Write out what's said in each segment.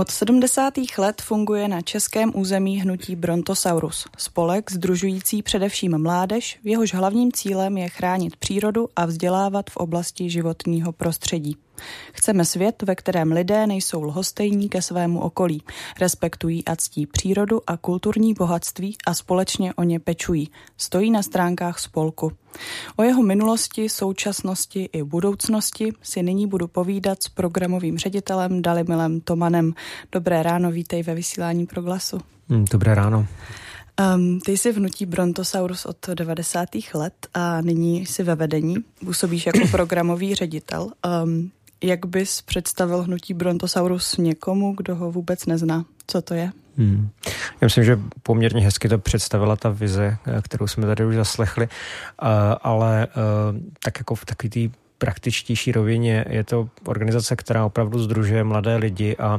Od 70. let funguje na českém území hnutí Brontosaurus, spolek združující především mládež, v jehož hlavním cílem je chránit přírodu a vzdělávat v oblasti životního prostředí. Chceme svět, ve kterém lidé nejsou lhostejní ke svému okolí, respektují a ctí přírodu a kulturní bohatství a společně o ně pečují. Stojí na stránkách spolku. O jeho minulosti, současnosti i budoucnosti si nyní budu povídat s programovým ředitelem Dalimilem Tomanem. Dobré ráno, vítej ve vysílání Proglasu. Hmm, dobré ráno. Um, ty jsi v hnutí Brontosaurus od 90. let a nyní jsi ve vedení. Působíš jako programový ředitel. Um, jak bys představil hnutí Brontosaurus někomu, kdo ho vůbec nezná? Co to je? Hmm. Já myslím, že poměrně hezky to představila ta vize, kterou jsme tady už zaslechli, ale tak jako v takový tý praktičtější rovině. Je to organizace, která opravdu združuje mladé lidi a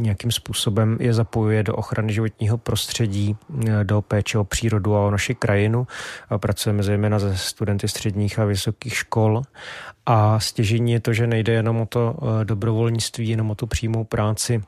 nějakým způsobem je zapojuje do ochrany životního prostředí, do péče o přírodu a o naši krajinu. Pracujeme zejména ze studenty středních a vysokých škol. A stěžení je to, že nejde jenom o to dobrovolnictví, jenom o tu přímou práci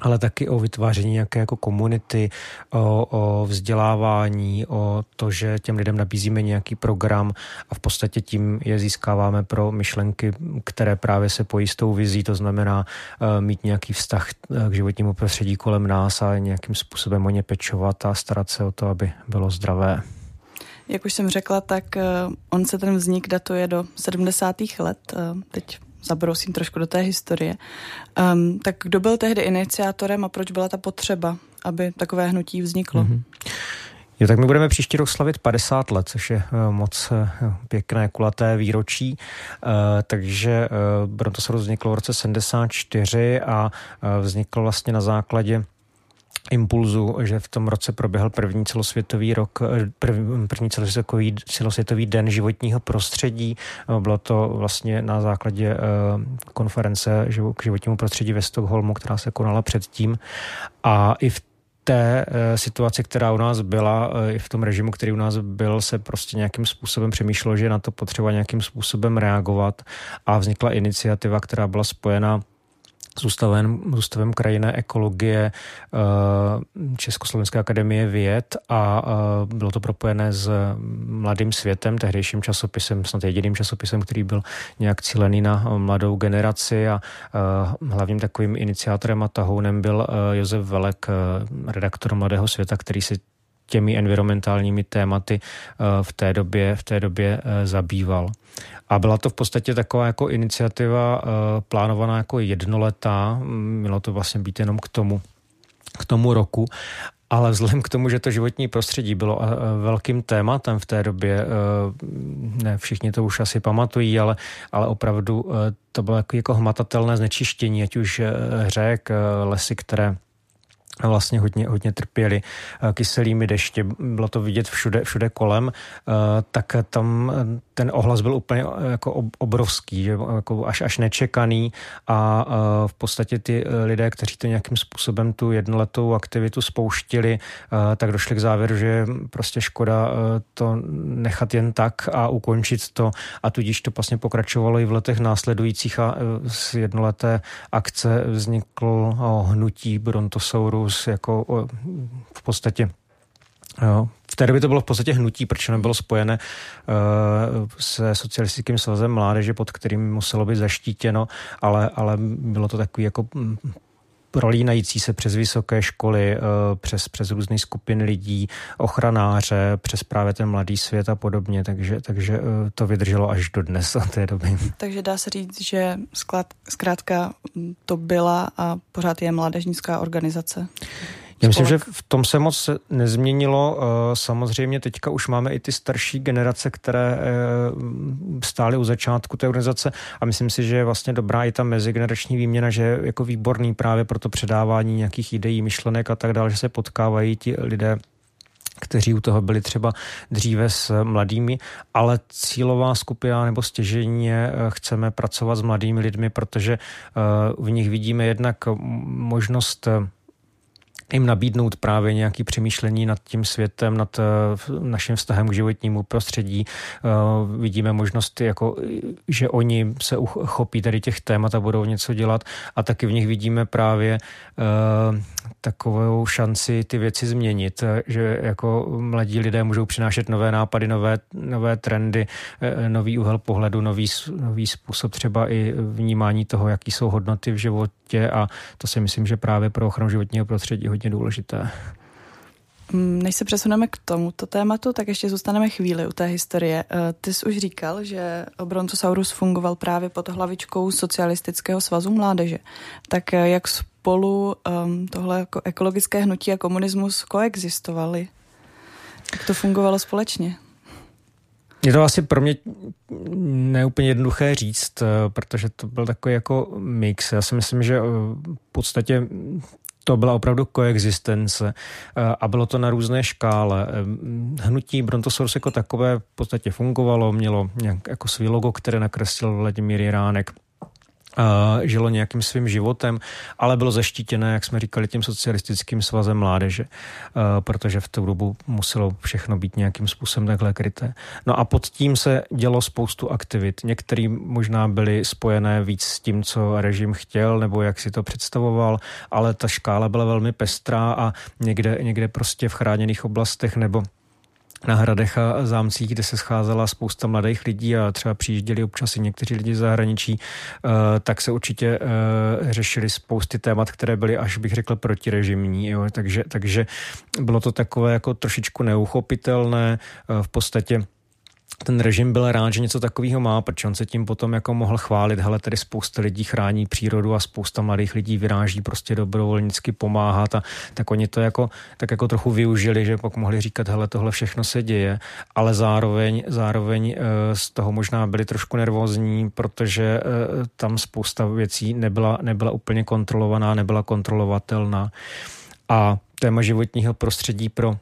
ale taky o vytváření nějaké jako komunity, o, o vzdělávání, o to, že těm lidem nabízíme nějaký program a v podstatě tím je získáváme pro myšlenky, které právě se pojí s tou vizí, to znamená uh, mít nějaký vztah k životnímu prostředí kolem nás a nějakým způsobem o ně pečovat a starat se o to, aby bylo zdravé. Jak už jsem řekla, tak uh, on se ten vznik datuje do 70. let. Teď zabrousím trošku do té historie. Um, tak kdo byl tehdy iniciátorem a proč byla ta potřeba, aby takové hnutí vzniklo? Mm-hmm. Jo, tak my budeme příští rok slavit 50 let, což je uh, moc uh, pěkné kulaté výročí. Uh, takže Brontosaurus vzniklo v roce 74 a vzniklo vlastně na základě impulzu, že v tom roce proběhl první celosvětový rok, první celosvětový, celosvětový den životního prostředí. Bylo to vlastně na základě eh, konference k životnímu prostředí ve Stockholmu, která se konala předtím. A i v té eh, situaci, která u nás byla, eh, i v tom režimu, který u nás byl, se prostě nějakým způsobem přemýšlelo, že na to potřeba nějakým způsobem reagovat a vznikla iniciativa, která byla spojena s ústavem, s ústavem krajinné ekologie eh, Československé akademie věd a eh, bylo to propojené s mladým světem, tehdejším časopisem, snad jediným časopisem, který byl nějak cílený na mladou generaci a eh, hlavním takovým iniciátorem a tahounem byl Josef Velek, redaktor Mladého světa, který si těmi environmentálními tématy v té době, v té době zabýval. A byla to v podstatě taková jako iniciativa uh, plánovaná jako jednoletá, mělo to vlastně být jenom k tomu, k tomu roku. Ale vzhledem k tomu, že to životní prostředí bylo eh, velkým tématem v té době, eh, ne všichni to už asi pamatují, ale, ale opravdu to bylo jako, jako hmatatelné znečištění, ať už řek, lesy, které vlastně hodně, hodně trpěli eh, kyselými dešti, bylo to vidět všude, všude kolem, eh, tak tam eh, ten ohlas byl úplně jako obrovský, jako až, až nečekaný. A v podstatě ty lidé, kteří to nějakým způsobem tu jednoletou aktivitu spouštili, tak došli k závěru, že je prostě škoda to nechat jen tak a ukončit to. A tudíž to vlastně pokračovalo i v letech následujících a z jednoleté akce vzniklo hnutí Brontosaurus Plus jako v podstatě Jo. V té době to bylo v podstatě hnutí, proč nebylo spojené uh, se socialistickým svazem mládeže, pod kterým muselo být zaštítěno, ale, ale bylo to takový jako prolínající se přes vysoké školy, uh, přes, přes různé skupiny lidí, ochranáře, přes právě ten mladý svět a podobně, takže, takže uh, to vydrželo až do dnes od té doby. Takže dá se říct, že zkrátka to byla a pořád je mládežnická organizace. Já myslím, že v tom se moc nezměnilo. Eh, samozřejmě teďka už máme i ty starší generace, které eh, stály u začátku té organizace a myslím si, že je vlastně dobrá i ta mezigenerační výměna, že je jako výborný právě pro to předávání nějakých ideí, myšlenek a tak dále, že se potkávají ti lidé kteří u toho byli třeba dříve s mladými, ale cílová skupina nebo stěžení eh, chceme pracovat s mladými lidmi, protože v nich vidíme jednak možnost jim nabídnout právě nějaké přemýšlení nad tím světem, nad naším vztahem k životnímu prostředí. Vidíme možnosti, jako, že oni se uchopí tady těch témat a budou něco dělat a taky v nich vidíme právě takovou šanci ty věci změnit, že jako mladí lidé můžou přinášet nové nápady, nové, nové trendy, nový úhel pohledu, nový, nový způsob třeba i vnímání toho, jaký jsou hodnoty v životě a to si myslím, že právě pro ochranu životního prostředí hodně důležité. Mm, než se přesuneme k tomuto tématu, tak ještě zůstaneme chvíli u té historie. Eh, ty jsi už říkal, že Brontosaurus fungoval právě pod hlavičkou Socialistického svazu mládeže. Tak eh, jak spolu um, tohle jako ekologické hnutí a komunismus koexistovaly? Jak to fungovalo společně? Je to asi pro mě neúplně jednoduché říct, eh, protože to byl takový jako mix. Já si myslím, že v podstatě to byla opravdu koexistence eh, a bylo to na různé škále. Eh, hnutí Brontosaurus jako takové v podstatě fungovalo, mělo nějak jako svý logo, které nakreslil Vladimír Jiránek žilo nějakým svým životem, ale bylo zaštítěné, jak jsme říkali, tím socialistickým svazem mládeže, protože v tu dobu muselo všechno být nějakým způsobem takhle kryté. No a pod tím se dělo spoustu aktivit. Některé možná byly spojené víc s tím, co režim chtěl, nebo jak si to představoval, ale ta škála byla velmi pestrá a někde, někde prostě v chráněných oblastech nebo na hradech a zámcích, kde se scházela spousta mladých lidí a třeba přijížděli občas i někteří lidi z zahraničí, eh, tak se určitě eh, řešili spousty témat, které byly až bych řekl protirežimní. Jo. Takže, takže bylo to takové jako trošičku neuchopitelné. Eh, v podstatě ten režim byl rád, že něco takového má, protože on se tím potom jako mohl chválit, hele, tady spousta lidí chrání přírodu a spousta mladých lidí vyráží prostě dobrovolnicky pomáhat a tak oni to jako, tak jako trochu využili, že pak mohli říkat, hele, tohle všechno se děje, ale zároveň, zároveň eh, z toho možná byli trošku nervózní, protože eh, tam spousta věcí nebyla, nebyla úplně kontrolovaná, nebyla kontrolovatelná. A téma životního prostředí pro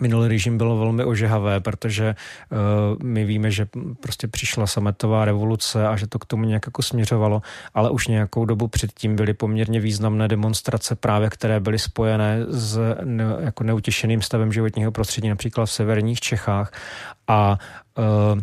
minulý režim bylo velmi ožehavé, protože uh, my víme, že prostě přišla sametová revoluce a že to k tomu nějak jako směřovalo, ale už nějakou dobu předtím byly poměrně významné demonstrace právě, které byly spojené s ne, jako neutěšeným stavem životního prostředí, například v severních Čechách a uh,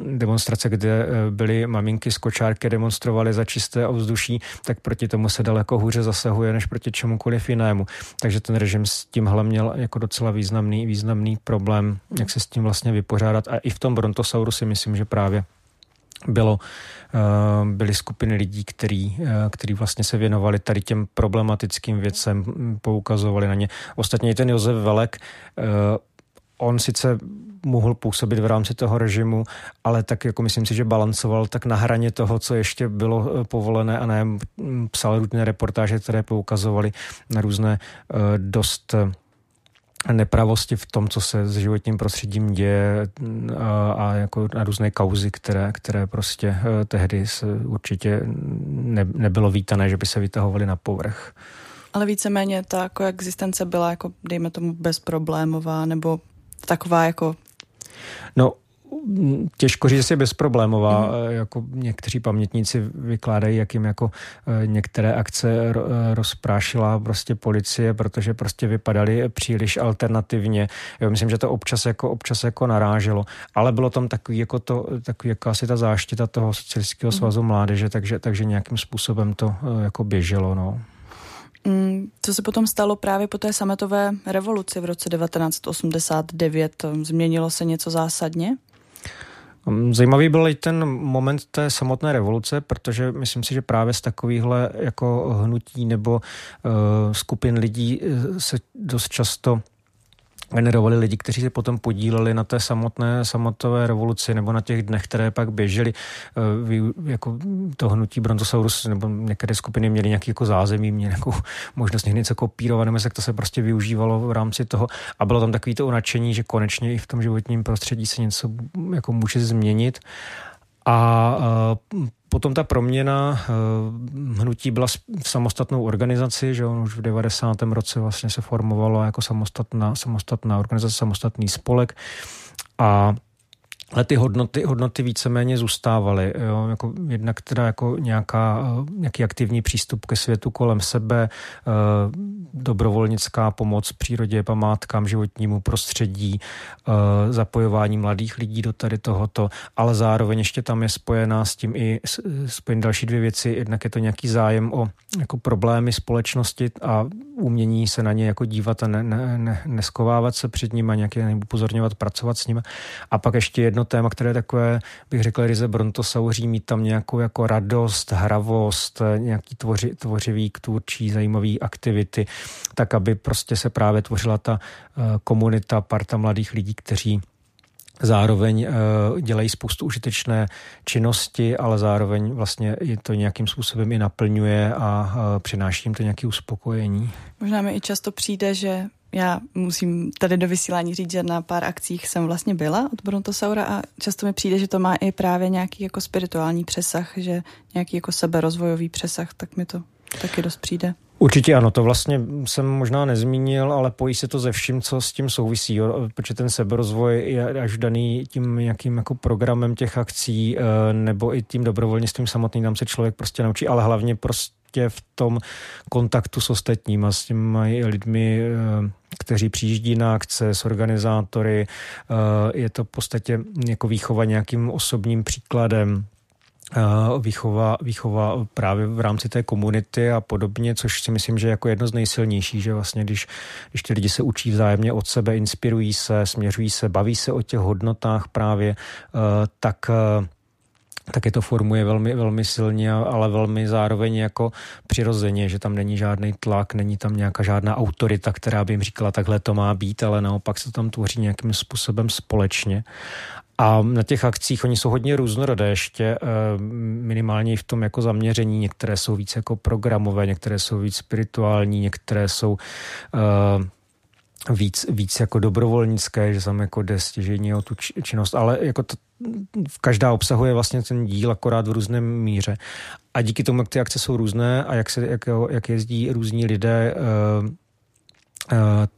demonstrace, kde eh, byly maminky z kočárky demonstrovaly za čisté ovzduší, tak proti tomu se daleko hůře zasahuje než proti čemukoliv jinému. Takže ten režim s tímhle měl jako docela významný, významný problém, jak se s tím vlastně vypořádat. A i v tom Brontosauru si myslím, že právě bylo, eh, byly skupiny lidí, který, eh, který vlastně se věnovali tady těm problematickým věcem, poukazovali na ně. Ostatně i ten Josef Velek, on sice mohl působit v rámci toho režimu, ale tak jako myslím si, že balancoval tak na hraně toho, co ještě bylo eh, povolené a ne psal různé reportáže, které poukazovaly na různé uh, dost eh, nepravosti v tom, co se s životním prostředím děje a, a jako na různé kauzy, které, které prostě tehdy se určitě ne, nebylo vítané, že by se vytahovaly na povrch. Ale víceméně ta koexistence byla jako, dejme tomu, bezproblémová, nebo taková jako No, těžko říct, je bezproblémová. Mm. Jako někteří pamětníci vykládají, jak jim jako eh, některé akce eh, rozprášila prostě policie, protože prostě vypadaly příliš alternativně. Já myslím, že to občas jako, občas jako naráželo. Ale bylo tam takový, jako to, takový jako asi ta záštita toho socialistického mhm. svazu mm. mládeže, takže, takže nějakým způsobem to jako běželo. No. Mm, co se potom stalo právě po té sametové revoluci v roce 1989? Změnilo se něco zásadně? Mm, zajímavý byl i ten moment té samotné revoluce, protože myslím si, že právě z takovýchhle jako hnutí nebo uh, skupin lidí eh, se dost často generovali lidi, kteří se potom podíleli na té samotné samotové revoluci nebo na těch dnech, které pak běžely. Eh, jako to hnutí Brontosaurus nebo některé skupiny měly nějaký jako zázemí, měly nějakou možnost někdy něco kopírovat, nebo jak to se prostě využívalo v rámci toho. A bylo tam takový to unačení, že konečně i v tom životním prostředí se něco jako může změnit. A uh, Potom ta proměna eh, hnutí byla v samostatnou organizaci, že on už v 90. roce vlastně se formovalo jako samostatná, samostatná organizace, samostatný spolek a ale ty hodnoty, hodnoty víceméně zůstávaly. Jo? Jako jednak teda jako nějaká, nějaký aktivní přístup ke světu kolem sebe, eh, dobrovolnická pomoc přírodě, památkám, životnímu prostředí, eh, zapojování mladých lidí do tady tohoto, ale zároveň ještě tam je spojená s tím i spojen další dvě věci. Jednak je to nějaký zájem o jako problémy společnosti a umění se na ně jako dívat a ne, ne, ne, neskovávat se před ním a nějaké upozorňovat, pracovat s ním. A pak ještě jedno téma, které je takové, bych řekl, ryze brontosauří, mít tam nějakou jako radost, hravost, nějaký tvoři, tvořivý, tvůrčí, zajímavý aktivity, tak aby prostě se právě tvořila ta eh, komunita, parta mladých lidí, kteří zároveň uh, dělají spoustu užitečné činnosti, ale zároveň vlastně je to nějakým způsobem i naplňuje a uh, přináší jim to nějaké uspokojení. Možná mi i často přijde, že já musím tady do vysílání říct, že na pár akcích jsem vlastně byla od Brontosaura a často mi přijde, že to má i právě nějaký jako spirituální přesah, že nějaký jako seberozvojový přesah, tak mi to taky dost přijde. Určitě ano, to vlastně jsem možná nezmínil, ale pojí se to ze vším, co s tím souvisí, jo? protože ten seberozvoj je až daný tím nějakým jako programem těch akcí eh, nebo i tím dobrovolnictvím samotným, tam se člověk prostě naučí, ale hlavně prostě v tom kontaktu s ostatníma, s těmi lidmi, eh, kteří přijíždí na akce, s organizátory. Eh, je to v podstatě jako výchova nějakým osobním příkladem výchova, výchova právě v rámci té komunity a podobně, což si myslím, že je jako jedno z nejsilnějších, že vlastně když, když ty lidi se učí vzájemně od sebe, inspirují se, směřují se, baví se o těch hodnotách právě, eh, tak eh, tak je to formuje velmi, velmi silně, ale velmi zároveň jako přirozeně, že tam není žádný tlak, není tam nějaká žádná autorita, která by jim říkala, takhle to má být, ale naopak se tam tvoří nějakým způsobem společně. A na těch akcích oni jsou hodně různorodé ještě, eh, minimálně v tom jako zaměření. Některé jsou víc jako programové, některé jsou víc spirituální, některé jsou uh, víc, víc jako dobrovolnické, že tam jako jde stěžení o tu činnost, ale jako to, každá obsahuje vlastně ten díl akorát v různém míře. A díky tomu, jak ty akce jsou různé a jak, se, jak, jak jezdí různí lidé Eh,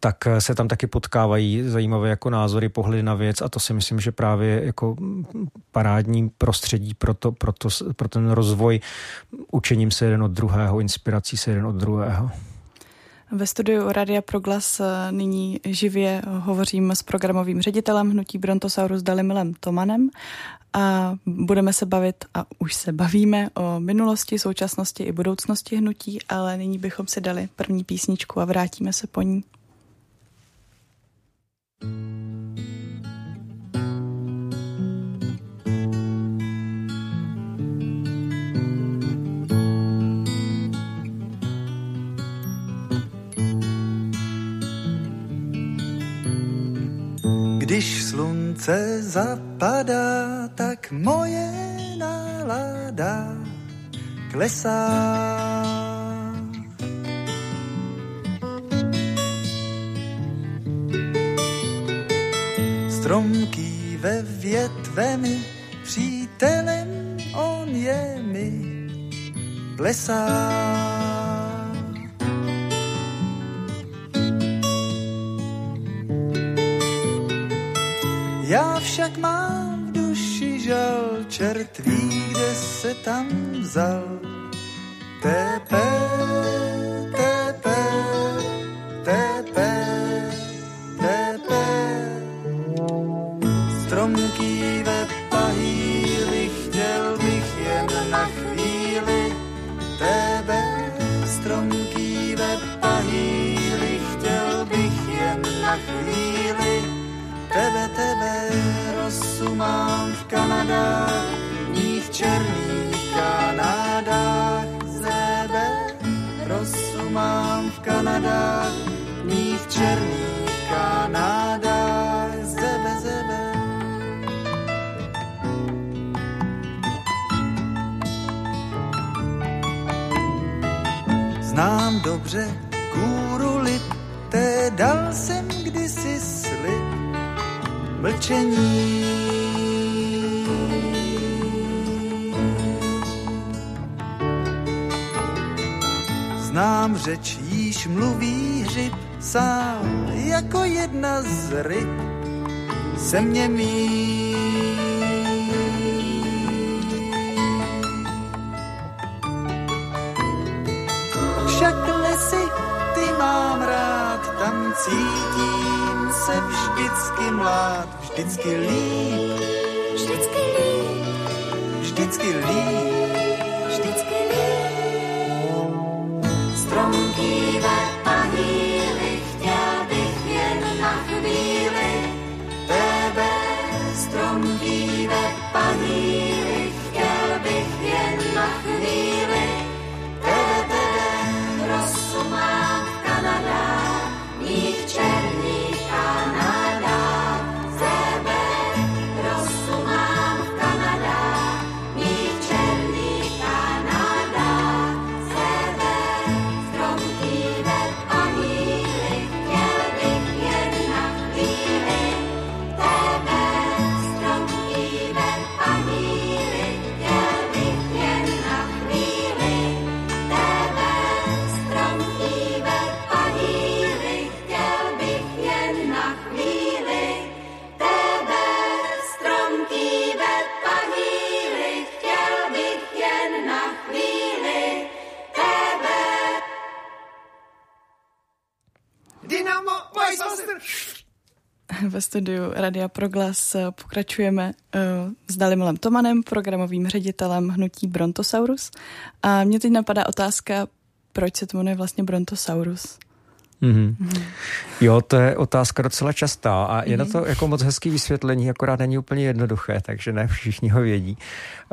tak se tam taky potkávají zajímavé jako názory, pohledy na věc a to si myslím, že právě jako parádní prostředí pro, to, pro, to, pro ten rozvoj učením se jeden od druhého, inspirací se jeden od druhého. Ve studiu Radia Proglas eh, nyní živě hovořím s programovým ředitelem hnutí Brontosaurus Dalimilem Tomanem a budeme se bavit, a už se bavíme, o minulosti, současnosti i budoucnosti hnutí, ale nyní bychom si dali první písničku a vrátíme se po ní. Slunce zapadá, tak moje nálada klesá. Stromký ve větvemi, přítelem on je mi plesá. Já však mám v duši žal, čert ví, kde se tam vzal. TP, mám v Kanadách, ní v černých Kanadách. Zebe, rosu mám v Kanadách, ní v černých Kanadách. Zebe, zebe. Znám dobře kůru lité, dal jsem kdysi slib, mlčení. Znám řeč, již mluví hřib sám, jako jedna z ryb se mě mí. Však lesy ty mám rád, tam cítím se vždycky mlád, vždycky líp, vždycky líp, vždycky líp. Dynamo, moje sestr! Ve studiu Radia Proglas eh, pokračujeme uh, s Dalimilem Tomanem, programovým ředitelem hnutí Brontosaurus. A mě teď napadá otázka, proč se to jmenuje vlastně Brontosaurus? Mm-hmm. Jo, to je otázka docela častá a je mm-hmm. na to jako moc hezký vysvětlení, akorát není úplně jednoduché, takže ne všichni ho vědí.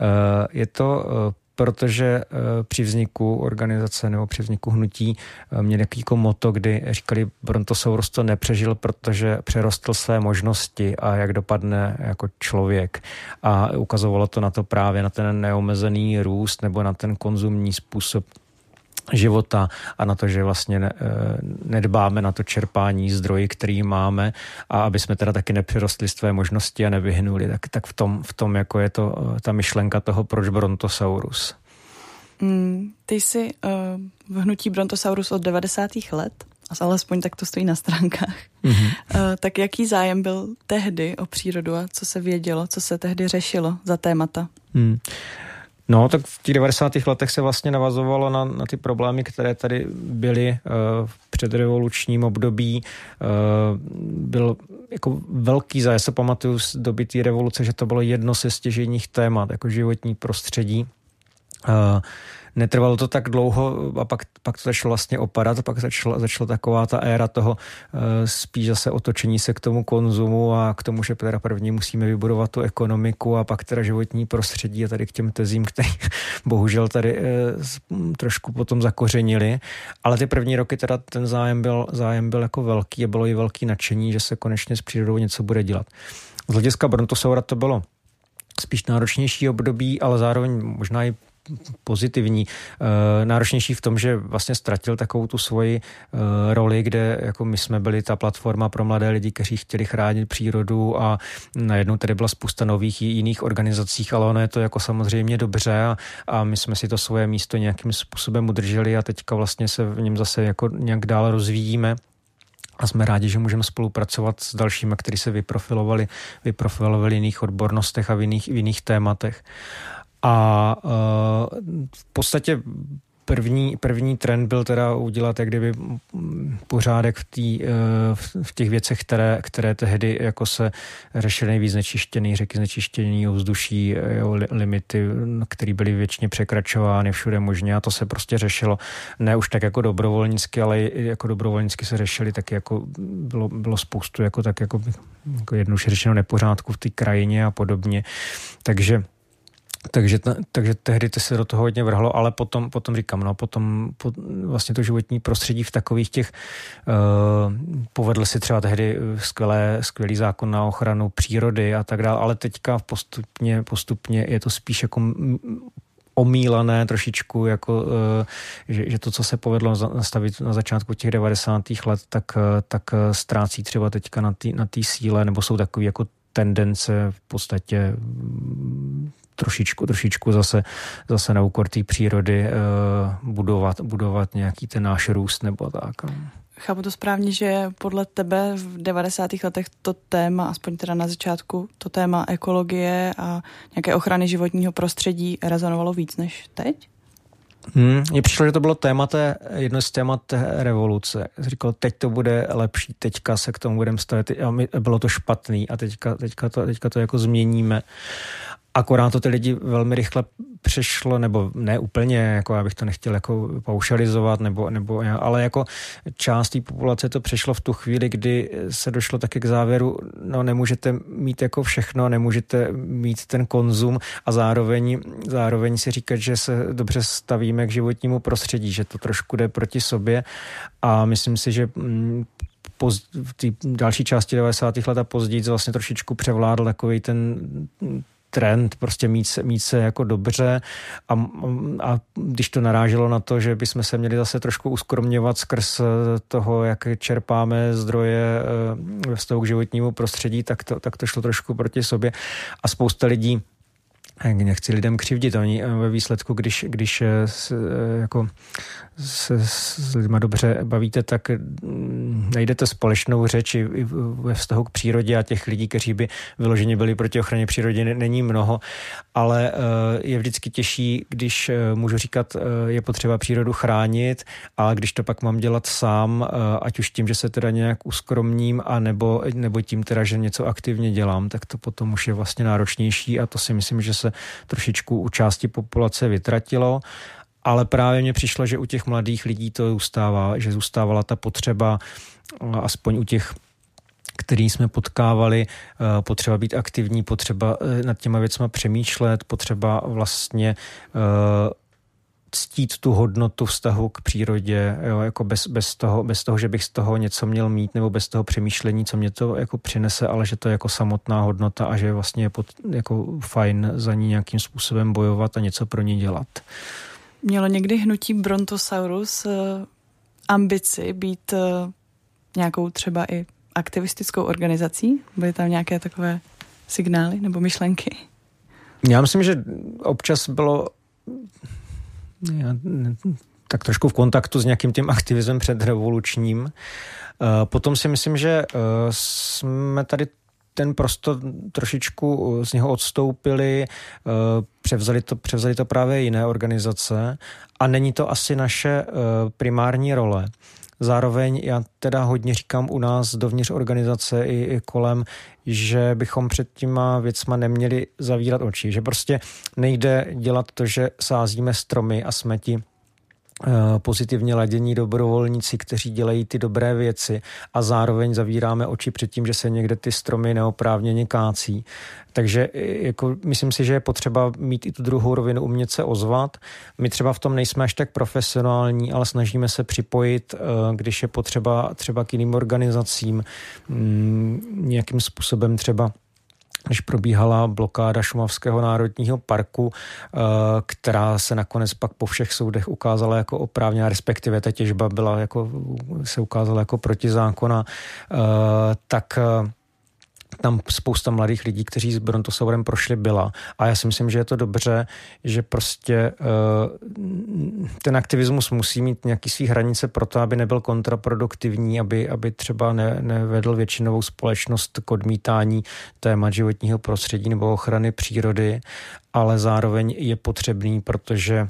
Uh, je to uh, protože uh, při vzniku organizace nebo při vzniku hnutí uh, měli jako moto, kdy říkali, Brontosaurus to nepřežil, protože přerostl své možnosti a jak dopadne jako člověk. A ukazovalo to na to právě na ten neomezený růst nebo na ten konzumní způsob života a na to, že vlastně ne, nedbáme na to čerpání zdroji, který máme a aby jsme teda taky nepřirostli své možnosti a nevyhnuli, tak, tak v, tom, v tom jako je to ta myšlenka toho, proč Brontosaurus. Mm, ty jsi uh, v hnutí Brontosaurus od 90. let, a alespoň tak to stojí na stránkách. Mm-hmm. Uh, tak jaký zájem byl tehdy o přírodu a co se vědělo, co se tehdy řešilo za témata? Mm. No, tak v těch 90. letech se vlastně navazovalo na, na ty problémy, které tady byly uh, v předrevolučním období. Uh, byl jako velký zájem, se pamatuju z doby té revoluce, že to bylo jedno ze stěžejních témat, jako životní prostředí. Uh, netrvalo to tak dlouho a pak, pak to začalo vlastně opadat pak začala, začala taková ta éra toho uh, spíš zase otočení se k tomu konzumu a k tomu, že teda první musíme vybudovat tu ekonomiku a pak teda životní prostředí a tady k těm tezím, který bohužel tady uh, trošku potom zakořenili. Ale ty první roky teda ten zájem byl, zájem byl jako velký a bylo i velký nadšení, že se konečně s přírodou něco bude dělat. Z hlediska Brontosaura to bylo spíš náročnější období, ale zároveň možná i pozitivní, e, náročnější v tom, že vlastně ztratil takovou tu svoji e, roli, kde jako my jsme byli ta platforma pro mladé lidi, kteří chtěli chránit přírodu a najednou tady byla spousta nových jiných organizacích, ale ono je to jako samozřejmě dobře a, a my jsme si to svoje místo nějakým způsobem udrželi a teďka vlastně se v něm zase jako nějak dál rozvíjíme. A jsme rádi, že můžeme spolupracovat s dalšími, kteří se vyprofilovali, vyprofilovali v jiných odbornostech a v jiných, v jiných tématech. A uh, v podstatě první, první trend byl teda udělat jak kdyby pořádek v, tý, v těch věcech, které, které tehdy jako se řešily nejvíc znečištěný, řeky znečištění ovzduší, jo, limity, které byly většině překračovány všude možně a to se prostě řešilo ne už tak jako dobrovolnicky, ale jako dobrovolnicky se řešili taky jako bylo, bylo spoustu jako tak jako, jako jednoduše řečeno nepořádku v té krajině a podobně. Takže takže, takže tehdy to se do toho hodně vrhlo, ale potom, potom říkám, no potom po, vlastně to životní prostředí v takových těch, uh, povedl si třeba tehdy skvělé, skvělý zákon na ochranu přírody a tak dále, ale teďka postupně, postupně je to spíš jako omílané trošičku, jako, že, že to, co se povedlo nastavit na začátku těch 90. let, tak, tak ztrácí třeba teďka na té na síle, nebo jsou takové jako tendence v podstatě trošičku, trošičku zase, zase na úkor té přírody uh, budovat, budovat nějaký ten náš růst nebo tak. Chápu to správně, že podle tebe v 90. letech to téma, aspoň teda na začátku, to téma ekologie a nějaké ochrany životního prostředí rezonovalo víc než teď? Hmm, mně přišlo, že to bylo téma té, jedno z témat té revoluce. Říkal, teď to bude lepší, teďka se k tomu budeme stavit. A my, bylo to špatný a teďka, teďka, to, teďka to jako změníme. Akorát to ty lidi velmi rychle přešlo, nebo ne úplně, jako já bych to nechtěl jako paušalizovat, nebo, nebo, ale jako část té populace to přešlo v tu chvíli, kdy se došlo taky k závěru, no nemůžete mít jako všechno, nemůžete mít ten konzum a zároveň, zároveň si říkat, že se dobře stavíme k životnímu prostředí, že to trošku jde proti sobě a myslím si, že mm, v další části 90. let a později vlastně trošičku převládl takový ten trend prostě mít se, mít se jako dobře. A, a když to naráželo na to, že bychom se měli zase trošku uskromňovat skrz toho, jak čerpáme zdroje eh, ve vztahu k životnímu prostředí, tak to, tak to šlo trošku proti sobě. A spousta lidí nechci lidem křivdit, oni eh, ve výsledku, když, když eh, se, jako se s lidmi dobře bavíte, tak mm, najdete společnou řeč i ve vztahu k přírodě a těch lidí, kteří by vyloženě byli proti ochraně přírody, není mnoho, ale eh, je vždycky těžší, když můžu říkat, je potřeba přírodu chránit, ale když to pak mám dělat sám, ať už tím, že se teda nějak uskromním, a nebo, nebo tím teda, že něco aktivně dělám, tak to potom už je vlastně náročnější a to si myslím, že se trošičku u části populace vytratilo. Ale právě mně přišlo, že u těch mladých lidí to zůstává, že zůstávala ta potřeba, aspoň u těch který jsme potkávali, eh, potřeba být aktivní, potřeba eh, nad těma věcma přemýšlet, potřeba vlastně eh, ctít tu hodnotu vztahu k přírodě, jo, jako bez, bez, toho, bez toho, že bych z toho něco měl mít, nebo bez toho přemýšlení, co mě to jako přinese, ale že to je jako samotná hodnota a že vlastně je pod, jako fajn za ní nějakým způsobem bojovat a něco pro ní dělat. Mělo někdy hnutí Brontosaurus uh, ambici být uh, nějakou třeba i aktivistickou organizací? Byly tam nějaké takové signály nebo myšlenky? Já myslím, že občas bylo tak trošku v kontaktu s nějakým tím aktivismem předrevolučním. Eh, potom si myslím, že eh, jsme tady ten prostor trošičku z něho odstoupili, eh, převzali to, převzali to právě jiné organizace a není to asi naše primární role. Zároveň já teda hodně říkám u nás dovnitř organizace i, i kolem, že bychom před těma věcma neměli zavírat oči, že prostě nejde dělat to, že sázíme stromy a jsme ti Eh, pozitivně ladění dobrovolníci, kteří dělají ty dobré věci a zároveň zavíráme oči před tím, že se někde ty stromy neoprávněně kácí. Takže eh, jako, myslím si, že je potřeba mít i tu druhou rovinu, umět se ozvat. My třeba v tom nejsme až tak profesionální, ale snažíme se připojit, eh, když je potřeba třeba k jiným organizacím, mm, nějakým způsobem třeba když probíhala blokáda Šumavského národního parku, eh, která se nakonec pak po všech soudech ukázala jako oprávněná, respektive ta těžba byla jako, se ukázala jako protizákona, eh, tak eh, tam spousta mladých lidí, kteří s Brontosaurem prošli, byla. A já si myslím, že je to dobře, že prostě uh, ten aktivismus musí mít nějaký svý hranice pro to, aby nebyl kontraproduktivní, aby, aby třeba ne, nevedl většinovou společnost k odmítání témat životního prostředí nebo ochrany přírody, ale zároveň je potřebný, protože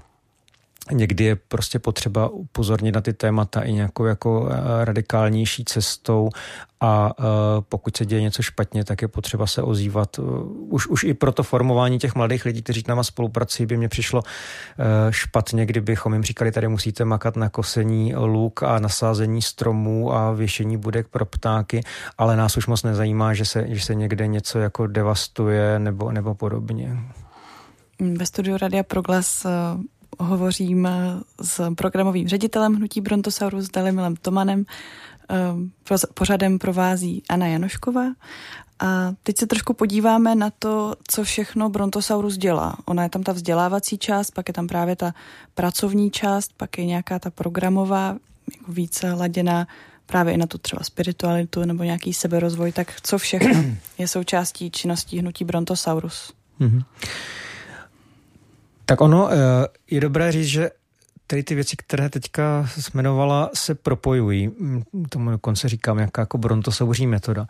Někdy je prostě potřeba upozornit na ty témata i nějakou jako eh, radikálnější cestou a eh, pokud se děje něco špatně, tak je potřeba se ozývat. Eh, už, už i pro to formování těch mladých lidí, kteří nám spolupracují, by mě přišlo špatně, kdybychom jim říkali, tady musíte makat na kosení luk a nasázení stromů a věšení budek pro ptáky, ale nás už moc nezajímá, že se, že se někde něco jako devastuje nebo, nebo podobně. Ve studiu Radia Proglas hovořím s programovým ředitelem Hnutí Brontosaurus Dalimilem Tomanem. Eh, pořadem provází Anna Janošková. A teď se trošku podíváme na to, co všechno Brontosaurus dělá. Ona je tam ta vzdělávací část, pak je tam právě ta pracovní část, pak je nějaká ta programová, jako více laděná právě i na tu třeba spiritualitu nebo nějaký seberozvoj, tak co všechno je součástí činností hnutí Brontosaurus? Mm-hmm. Tak ono eh, je dobré říct, že tady ty věci, které teďka jmenovala, se propojují. Mm, tomu dokonce říkám, jaká jako brontosouří metoda.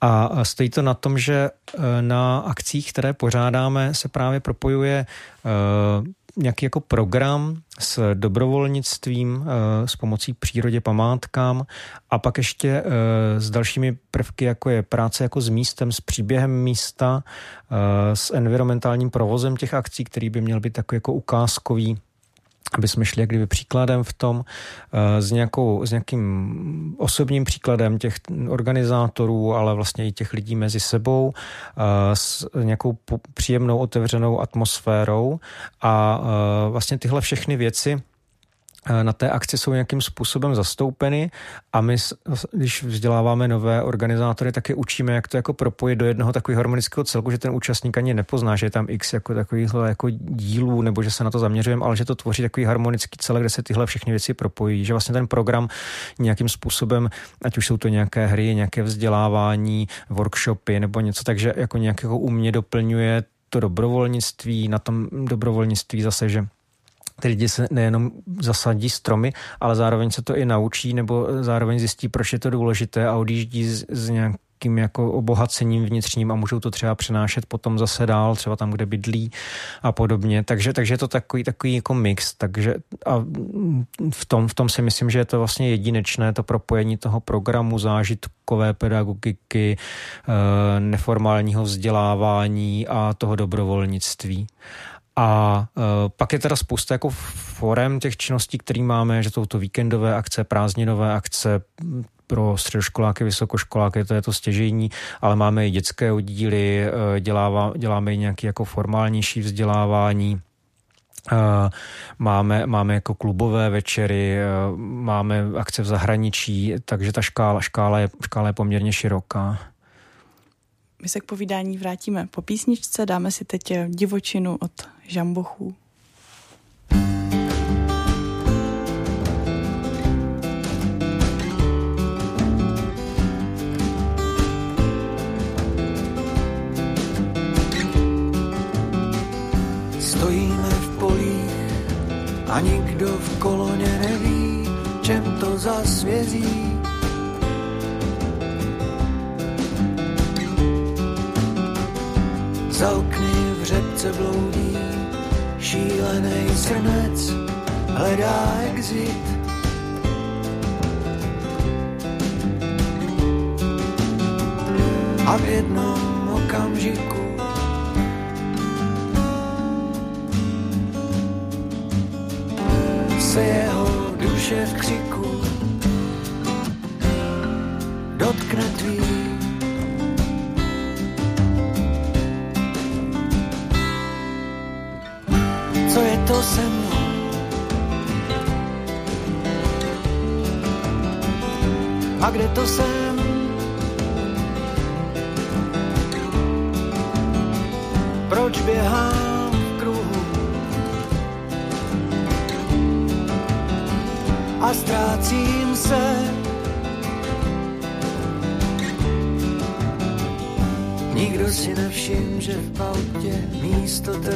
A stojí to na tom, že eh, na akcích, které pořádáme, se právě propojuje eh, nějaký jako program s dobrovolnictvím, eh, s pomocí přírodě památkám a pak ještě eh, s dalšími prvky, jako je práce jako s místem, s příběhem místa, s environmentálním provozem těch akcí, který by měl být takový jako ukázkový aby jsme šli kdyby příkladem v tom, s, nějakou, s nějakým osobním příkladem těch organizátorů, ale vlastně i těch lidí mezi sebou, s nějakou příjemnou otevřenou atmosférou a vlastně tyhle všechny věci Eh, na té akci jsou nějakým způsobem zastoupeny a my, když vzděláváme nové organizátory, tak je učíme, jak to jako propojit do jednoho takového harmonického celku, že ten účastník ani nepozná, že je tam x jako takovýchhle jako dílů, nebo že se na to zaměřujeme, ale že to tvoří takový harmonický celek, kde se tyhle všechny věci propojí, že vlastně ten program nějakým způsobem, ať už jsou to nějaké hry, nějaké vzdělávání, workshopy nebo něco, takže jako nějak jako umě doplňuje to dobrovolnictví, na tom dobrovolnictví zase, že ty lidi se nejenom zasadí stromy, ale zároveň se to i naučí nebo zároveň zjistí, proč je to důležité a odjíždí z, z nějakým jako obohacením vnitřním a můžou to třeba přenášet potom zase dál, třeba tam, kde bydlí a podobně. Takže, takže je to takový, takový jako mix. Takže a v tom, v tom si myslím, že je to vlastně jedinečné, to propojení toho programu, zážitkové pedagogiky, eh, neformálního vzdělávání a toho dobrovolnictví. A uh, pak je teda spousta jako forem těch činností, které máme, že jsou to víkendové akce, prázdninové akce, pro středoškoláky, vysokoškoláky, to je to stěžení, ale máme i dětské oddíly, e, dělává, děláme i nějaké jako formálnější vzdělávání, e, Máme, máme jako klubové večery, máme akce v zahraničí, takže ta škála, škála, je, škála je poměrně široká. My se k povídání vrátíme po písničce, dáme si teď divočinu od žambochů. Stojíme v polích a nikdo v koloně neví, čem to zasvězí Za okny v řepce bloudí šílený srnec, hledá exit. A v jednom okamžiku se jeho duše v křiku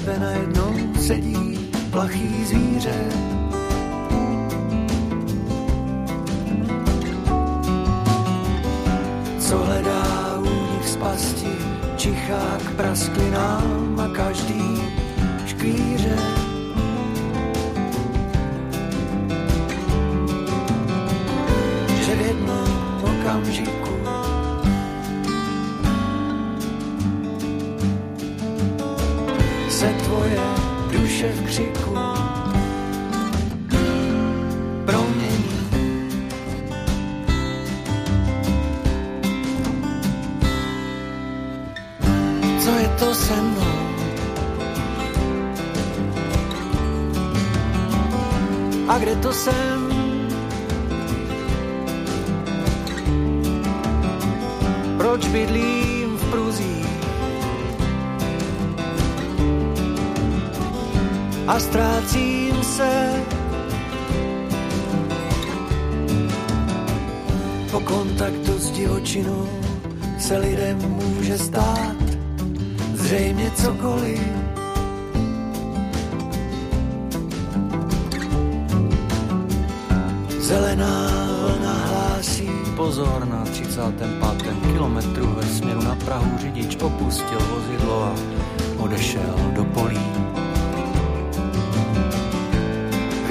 tebe najednou sedí plachý zvíře. Se tvoje duše v křiku kde to jsem. Proč bydlím a ztrácím se po kontaktu s divočinou se lidem může stát zřejmě cokoliv Zelená vlna hlásí pozor na 35. kilometru ve směru na Prahu řidič opustil vozidlo a odešel do polí.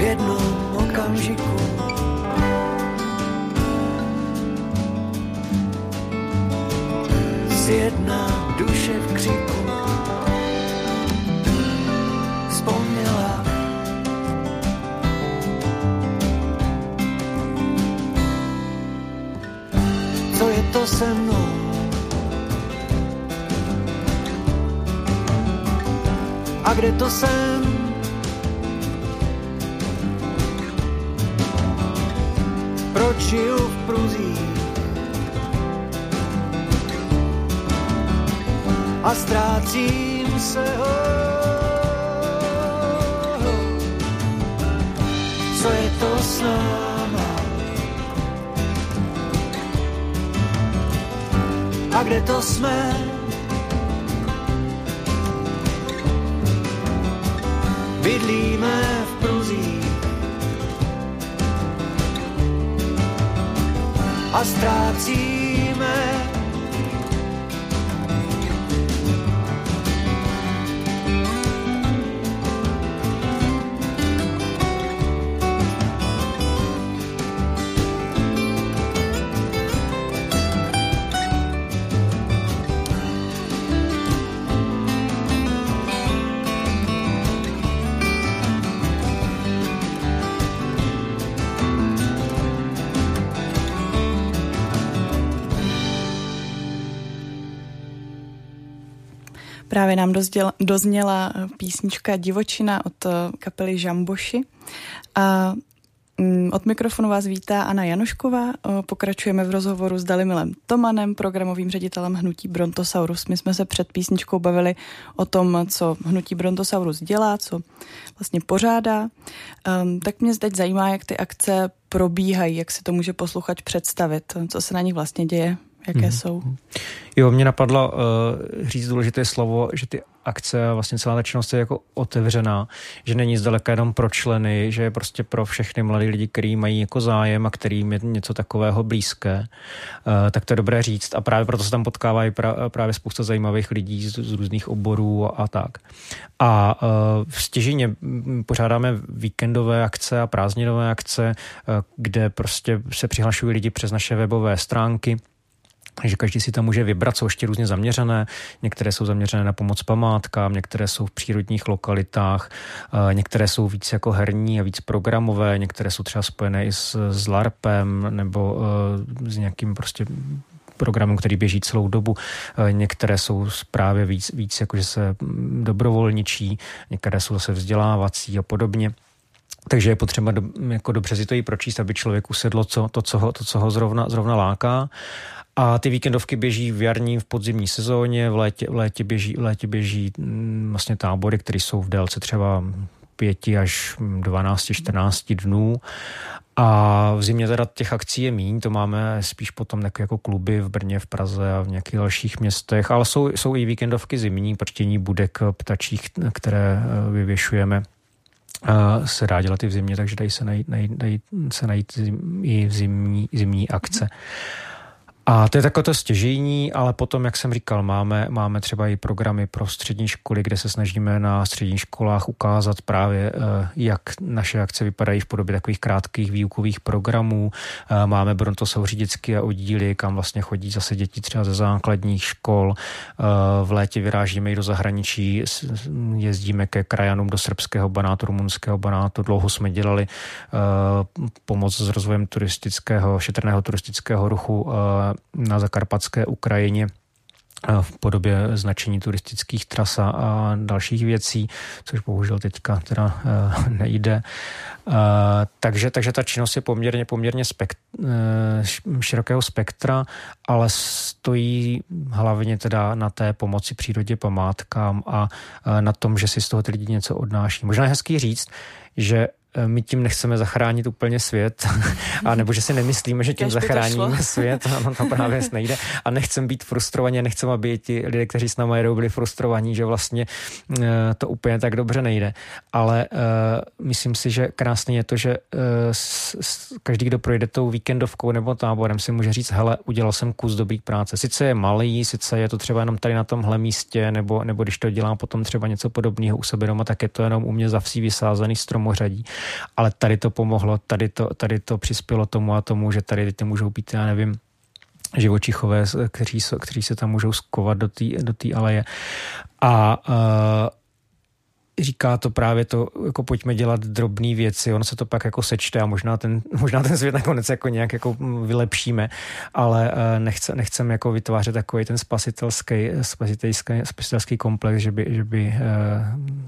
Jednom okamžiku. Zjedná duše v křiku. Vzpomněla Co je to se mnou? A kde to jsem? Žiju v pruzích? A ztrácím se ho. Co je to s náma? A kde to jsme? Bydlíme v pruzích a ztrácíme Právě nám dozděl, dozněla písnička Divočina od eh, kapely Žamboši. A mm, od mikrofonu vás vítá Anna Janošková. Pokračujeme v rozhovoru s Dalimilem Tomanem, programovým ředitelem Hnutí Brontosaurus. My jsme se před písničkou bavili o tom, co Hnutí Brontosaurus dělá, co vlastně pořádá. Um, tak mě teď zajímá, jak ty akce probíhají, jak si to může posluchač představit, co se na nich vlastně děje jaké hmm. jsou. Jo, mě napadlo uh, říct důležité slovo, že ty akce a vlastně celá ta činnost je jako otevřená, že není zdaleka jenom pro členy, že je prostě pro všechny mladé lidi, kteří mají jako zájem a kterým je něco takového blízké, uh, tak to je dobré říct a právě proto se tam potkávají pra, právě spousta zajímavých lidí z, z různých oborů a, a tak. A uh, v stěžině pořádáme víkendové akce a prázdninové akce, uh, kde prostě se přihlašují lidi přes naše webové stránky, že každý si tam může vybrat, jsou ještě různě zaměřené. Některé jsou zaměřené na pomoc památkám, některé jsou v přírodních lokalitách, eh, některé jsou víc jako herní a víc programové, některé jsou třeba spojené i s, s LARPem nebo eh, s nějakým prostě programem, který běží celou dobu. Eh, některé jsou právě víc, víc jako, že se mm, dobrovolničí, některé jsou zase vzdělávací a podobně. Takže je potřeba do, jako dobře si to i pročíst, aby člověk usedlo co, to, co ho, to, co ho zrovna, zrovna láká. A ty víkendovky běží v jarní, v podzimní sezóně, v létě, v létě, běží, v létě běží mm, vlastně tábory, které jsou v délce třeba 5 až 12, 14 dnů. A v zimě teda těch akcí je míň, to máme spíš potom jako kluby v Brně, v Praze a v nějakých dalších městech, ale jsou, jsou i víkendovky zimní, prštění budek ptačích, které eh, vyvěšujeme se dá dělat i v zimě, takže dají se najít, najít, dají se najít zim, i v zimní, zimní akce. Mm. A to je takové to stěžení, ale potom, jak jsem říkal, máme, máme třeba i programy pro střední školy, kde se snažíme na středních školách ukázat právě, eh, jak naše akce vypadají v podobě takových krátkých výukových programů. Eh, máme Brontosauří dětské oddíly, kam vlastně chodí zase děti třeba ze základních škol. Eh, v létě vyrážíme i do zahraničí, jezdíme ke krajanům do srbského banátu, rumunského banátu. Dlouho jsme dělali pomoc s rozvojem turistického, šetrného turistického ruchu na zakarpatské Ukrajině v podobě značení turistických tras a dalších věcí, což bohužel teďka teda eh, nejde. Eh, takže, takže ta činnost je poměrně, poměrně spekt, eh, širokého spektra, ale stojí hlavně teda na té pomoci přírodě, památkám a na tom, že si z toho ty lidi něco odnáší. Možná je hezký říct, že my tím nechceme zachránit úplně svět, a nebo že si nemyslíme, že tím zachráníme svět, ano, to právě nejde. A nechcem být frustrovaní, nechcem, aby ti lidé, kteří s námi jedou, byli frustrovaní, že vlastně uh, to úplně tak dobře nejde. Ale uh, myslím si, že krásně je to, že uh, s, s, každý, kdo projde tou víkendovkou nebo táborem, si může říct, hele, udělal jsem kus dobrý práce. Sice je malý, sice je to třeba jenom tady na tomhle místě, nebo, nebo když to dělám potom třeba něco podobného u sebe doma, tak je to jenom u mě za vsí vysázený stromořadí ale tady to pomohlo, tady to, tady to přispělo tomu a tomu, že tady teď můžou být, já nevím, živočichové, kteří, kteří se tam můžou skovat do té do aleje. A uh, říká to právě to, jako pojďme dělat drobné věci, ono se to pak jako sečte a možná ten, možná ten svět nakonec jako nějak jako vylepšíme, ale uh, nechce, nechceme jako vytvářet takový ten spasitelský, spasitelský, spasitelský komplex, že by, že by uh,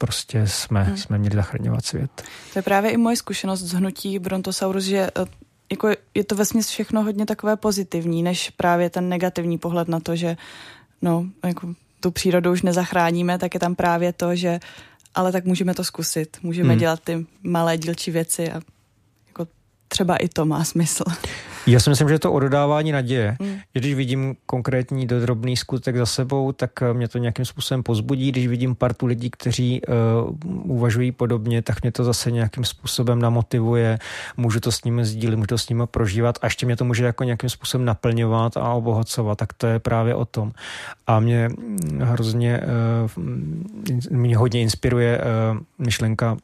prostě jsme, hmm. jsme měli zachraňovat svět. To je právě i moje zkušenost z hnutí Brontosaurus, že jako je to vesměs všechno hodně takové pozitivní, než právě ten negativní pohled na to, že no, jako tu přírodu už nezachráníme, tak je tam právě to, že ale tak můžeme to zkusit, můžeme hmm. dělat ty malé dílčí věci a jako třeba i to má smysl. Já si myslím, že je to o dodávání naděje. Mm. Když vidím konkrétní dodrobný skutek za sebou, tak eh, mě to nějakým způsobem pozbudí. Když vidím partu lidí, kteří uh, uvažují podobně, tak mě to zase nějakým způsobem namotivuje. Můžu to s nimi sdílet, můžu to s nimi prožívat a ještě mě to může jako nějakým způsobem naplňovat a obohacovat. Tak to je právě o tom. A mě hm, hrozně, uh, mě hodně inspiruje uh, myšlenka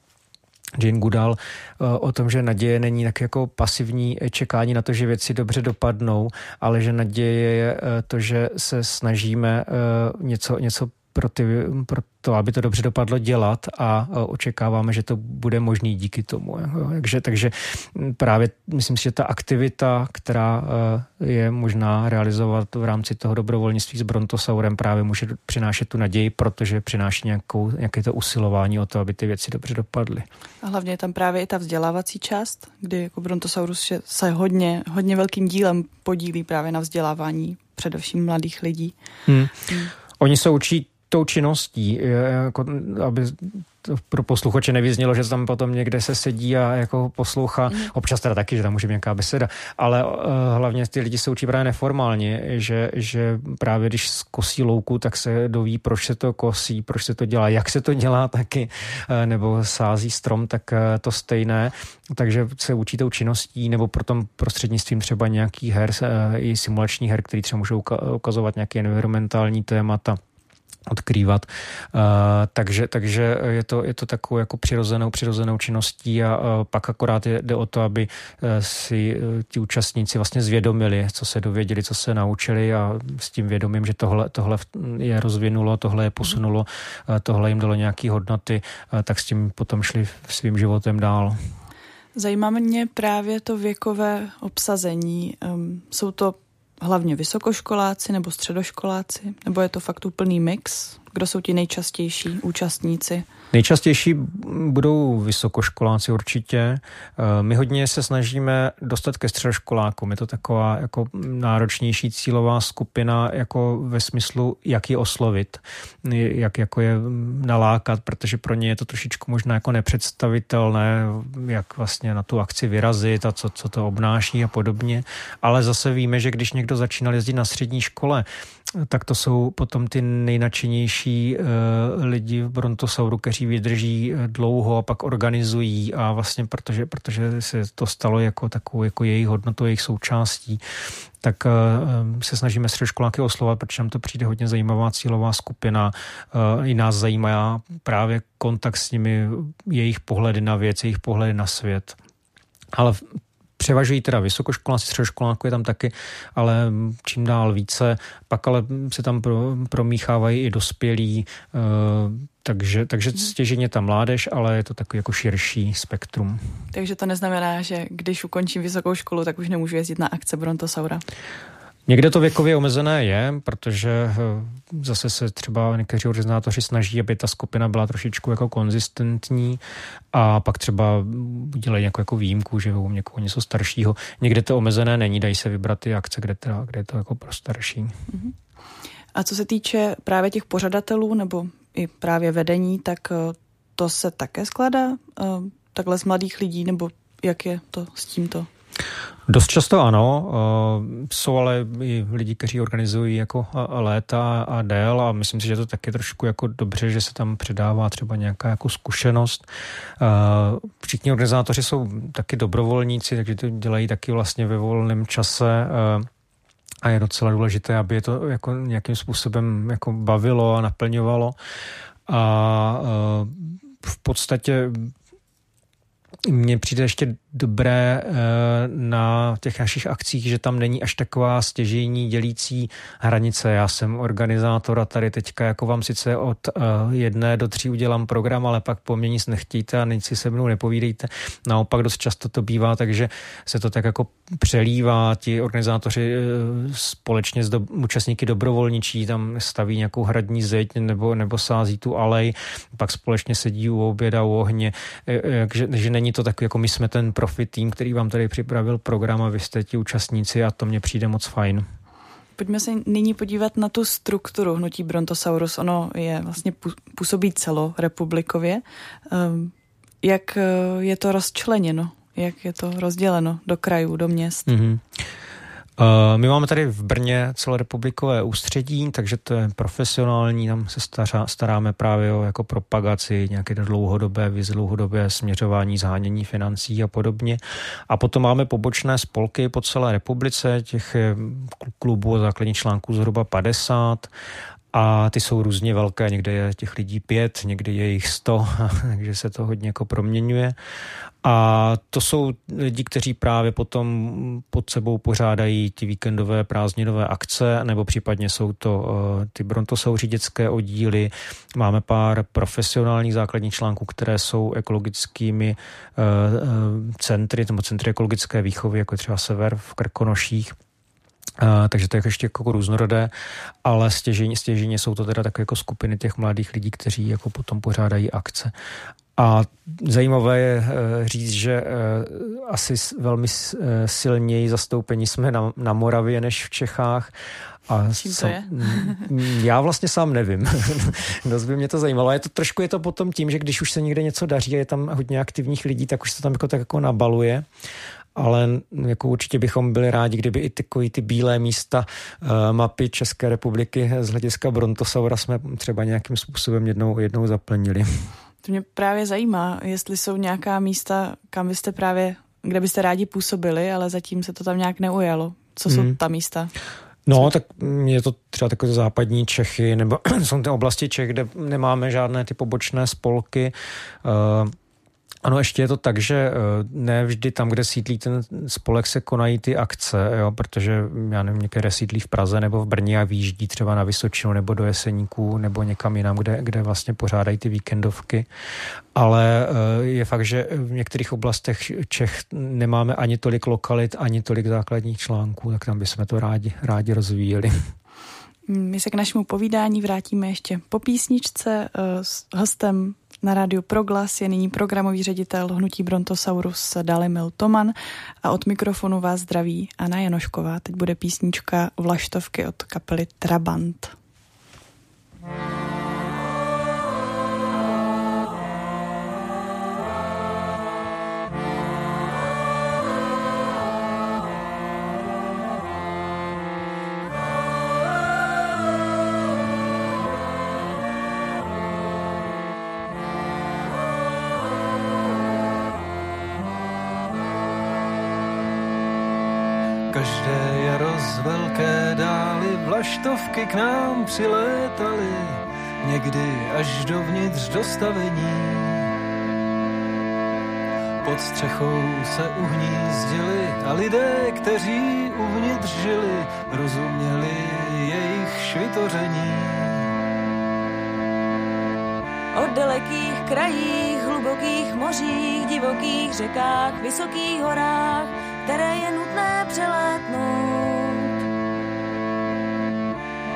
Jane Goodall eh, o tom, že naděje není tak jako pasivní čekání na to, že věci dobře dopadnou, ale že naděje je eh, to, že se snažíme eh, něco, něco pro, ty, pro to, aby to dobře dopadlo, dělat a očekáváme, že to bude možný díky tomu. Takže, takže právě myslím si, že ta aktivita, která e, je možná realizovat v rámci toho dobrovolnictví s Brontosaurem, právě může přinášet tu naději, protože přináší nějakou, nějaké to usilování o to, aby ty věci dobře dopadly. A hlavně je tam právě i ta vzdělávací část, kdy jako Brontosaurus se hodně, hodně velkým dílem podílí právě na vzdělávání především mladých lidí. Hmm. Hmm. Oni se učí tou činností, jako, aby to pro posluchače nevyznělo, že tam potom někde se sedí a jako poslouchá. Mm. Občas teda taky, že tam může být nějaká beseda, ale uh, hlavně ty lidi se učí právě neformálně, že, že právě když kosí louku, tak se doví, proč se to kosí, proč se to dělá, jak se to dělá taky, uh, nebo sází strom, tak uh, to stejné. Takže se učí tou činností, nebo potom prostřednictvím třeba nějakých her, uh, i simulačních her, které třeba můžou ukazovat nějaké environmentální témata odkrývat. Uh, takže, takže je to, je to takovou jako přirozenou, přirozenou činností a uh, pak akorát je, jde o to, aby uh, si uh, ti účastníci vlastně zvědomili, co se dověděli, co se naučili a s tím vědomím, že tohle, tohle je rozvinulo, tohle je posunulo, uh, tohle jim dalo nějaké hodnoty, uh, tak s tím potom šli svým životem dál. Zajímá mě právě to věkové obsazení. Um, jsou to hlavně vysokoškoláci nebo středoškoláci? Nebo je to fakt úplný mix? Kdo jsou ti nejčastější účastníci? Nejčastější budou vysokoškoláci určitě. Eh, my hodně se snažíme dostat ke středoškolákům. Je to taková jako náročnější cílová skupina jako ve smyslu, jak je oslovit, jak jako je nalákat, protože pro ně je to trošičku možná jako nepředstavitelné, jak vlastně na tu akci vyrazit a co, co to obnáší a podobně. Ale zase víme, že když někdo začínal jezdit na střední škole, tak to jsou potom ty nejnačenější uh, lidi v Brontosauru, kteří vydrží eh, dlouho a pak organizují a vlastně protože, protože se to stalo jako takovou jako jejich hodnotu, jejich součástí, tak uh, se snažíme středoškoláky oslovat, protože nám to přijde hodně zajímavá cílová skupina. I nás zajímá právě kontakt s nimi, jejich pohledy na věc, jejich pohledy na svět. Ale Převažují teda vysokoškoláci, středoškoláků je tam taky, ale čím dál více. Pak ale se tam pro, promíchávají i dospělí, uh, takže, takže stěženě ta mládež, ale je to takový jako širší spektrum. Takže to neznamená, že když ukončím vysokou školu, tak už nemůžu jezdit na akce Brontosaura? Někde to věkově omezené je, protože eh, zase se třeba někteří organizátoři snaží, aby ta skupina byla trošičku jako konzistentní a pak třeba dělají jako, jako výjimku, že u někoho něco staršího. Někde to omezené není, dají se vybrat ty akce, kde, teda, kde je to jako pro starší. Mhm. A co se týče právě těch pořadatelů nebo i právě vedení, tak eh, to se také skládá eh, takhle z mladých lidí, nebo jak je to s tímto? Dost často ano, eh, jsou ale i lidi, kteří organizují jako léta a dél a myslím si, že to taky trošku jako dobře, že se tam předává třeba nějaká jako zkušenost. Eh, všichni organizátoři jsou taky dobrovolníci, takže to dělají taky vlastně ve volném čase eh, a je docela důležité, aby je to jako nějakým způsobem jako bavilo a naplňovalo. A v podstatě mně přijde ještě dobré eh, na těch našich akcích, že tam není až taková stěžení dělící hranice. Já jsem organizátor a tady teďka jako vám sice od eh, jedné do tří udělám program, ale pak po mně nic nechtíte a nic si se mnou nepovídejte. Naopak dost často to bývá, takže se to tak jako přelívá. Ti organizátoři eh, společně s do, účastníky dobrovolničí tam staví nějakou hradní zeď nebo, nebo sází tu alej, pak společně sedí u oběda, u ohně, že, že není to tak, jako my jsme ten profi tým, který vám tady připravil program a vy jste ti účastníci a to mně přijde moc fajn. Pojďme se nyní podívat na tu strukturu hnutí Brontosaurus. Ono je vlastně působí celorepublikově. Ehm, jak eh, je to rozčleněno? Jak je to rozděleno do krajů, do měst? Mm-hmm. Uh, my máme tady v Brně celorepublikové ústředí, takže to je profesionální, tam se stará, staráme právě o jako propagaci, nějaké dlouhodobé vize, dlouhodobé směřování, zhánění financí a podobně. A potom máme pobočné spolky po celé republice, těch klubů a základních článků zhruba 50 a ty jsou různě velké, někde je těch lidí pět, někde je jich sto, takže se to hodně jako proměňuje. A to jsou lidi, kteří právě potom pod sebou pořádají ty víkendové prázdninové akce, nebo případně jsou to uh, ty brontosauří dětské oddíly. Máme pár profesionálních základních článků, které jsou ekologickými uh, centry, nebo centry ekologické výchovy, jako třeba Sever v Krkonoších. Uh, takže to je ještě jako různorodé, ale stěžení, stěžení jsou to teda takové jako skupiny těch mladých lidí, kteří jako potom pořádají akce. A zajímavé je eh, říct, že eh, asi velmi eh, silněji zastoupení jsme na, na Moravě než v Čechách. A Čím to je? já vlastně sám nevím. Dost by mě to zajímalo. Je to trošku je to potom tím, že když už se někde něco daří a je tam hodně aktivních lidí, tak už se tam jako tak jako nabaluje ale jako určitě bychom byli rádi, kdyby i ty, ty bílé místa uh, mapy České republiky z hlediska Brontosaura jsme třeba nějakým způsobem jednou, jednou zaplnili. To mě právě zajímá, jestli jsou nějaká místa, kam byste právě, kde byste rádi působili, ale zatím se to tam nějak neujalo. Co jsou hmm. ta místa? No, Co? tak je to třeba takové západní Čechy, nebo jsou ty oblasti Čech, kde nemáme žádné ty pobočné spolky. Uh, ano, ještě je to tak, že eh, ne vždy tam, kde sídlí ten spolek, se konají ty akce, jo, protože já nevím, některé sídlí v Praze nebo v Brně a výjíždí třeba na Vysočinu nebo do Jeseníků nebo někam jinam, kde, kde vlastně pořádají ty víkendovky. Ale eh, je fakt, že v některých oblastech Čech nemáme ani tolik lokalit, ani tolik základních článků, tak tam bychom to rádi, rádi rozvíjeli. My se k našemu povídání vrátíme ještě po písničce eh, s hostem na rádiu Proglas je nyní programový ředitel Hnutí Brontosaurus Dalimil Toman a od mikrofonu vás zdraví Anna Janošková. Teď bude písnička Vlaštovky od kapely Trabant. thank you vlaštovky k nám přilétaly, někdy až dovnitř dostavení. Pod střechou se uhnízdili a lidé, kteří uvnitř žili, rozuměli jejich švitoření. O dalekých krajích, hlubokých mořích, divokých řekách, vysokých horách, které je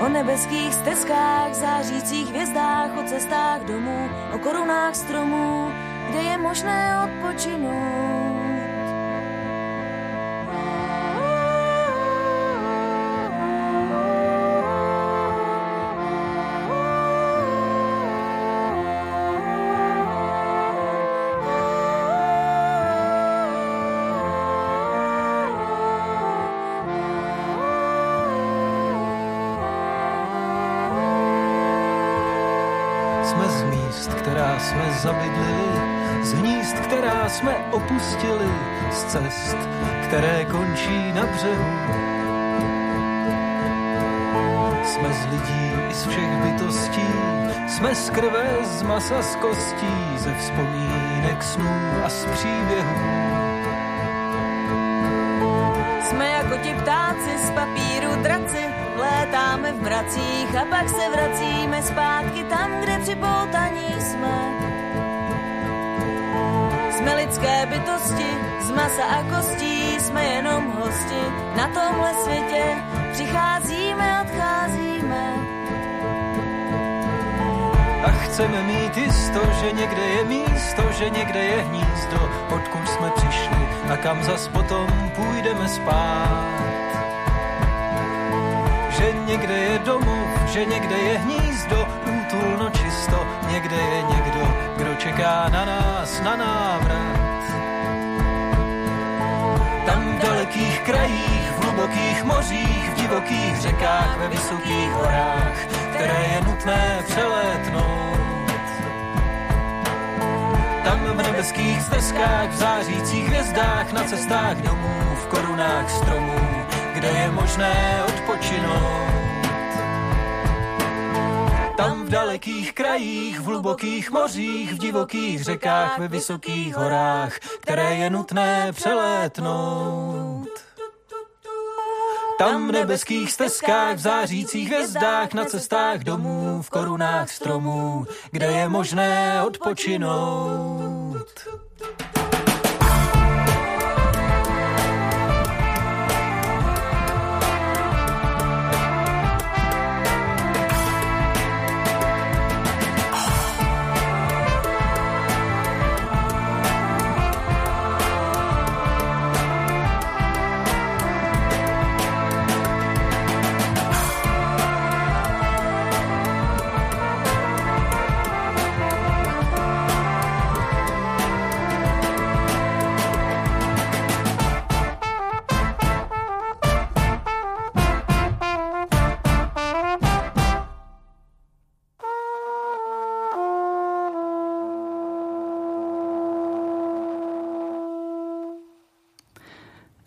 O nebeských stezkách, zářících hvězdách, o cestách domů, o korunách stromů, kde je možné odpočinout. Jsme opustili z cest, které končí na břehu. jsme z lidí i z všech bytostí, jsme z krve, z masa, z kostí, ze vzpomínek snů a z příběhů. Jsme jako ti ptáci z papíru draci, létáme v mracích a pak se vracíme zpátky tam, kde připoutaní jsme. Jsme lidské bytosti, z masa a kostí, jsme jenom hosti. Na tomhle světě přicházíme, odcházíme. A chceme mít jisto, že někde je místo, že někde je hnízdo, odkud jsme přišli a kam zas potom půjdeme spát. Že někde je domov, že někde je hnízdo, útulno čisto, někde je někdo, kdo čeká na nás, na návrat. Tam v dalekých krajích, v hlubokých mořích, v divokých řekách, ve vysokých horách, které je nutné přelétnout. Tam v nebeských stezkách, v zářících hvězdách, na cestách domů, v korunách stromů, kde je možné odpočinout. Tam v dalekých krajích, v hlubokých mořích, v divokých řekách, ve vysokých horách, které je nutné přelétnout. Tam v nebeských stezkách, v zářících hvězdách, na cestách domů, v korunách stromů, kde je možné odpočinout.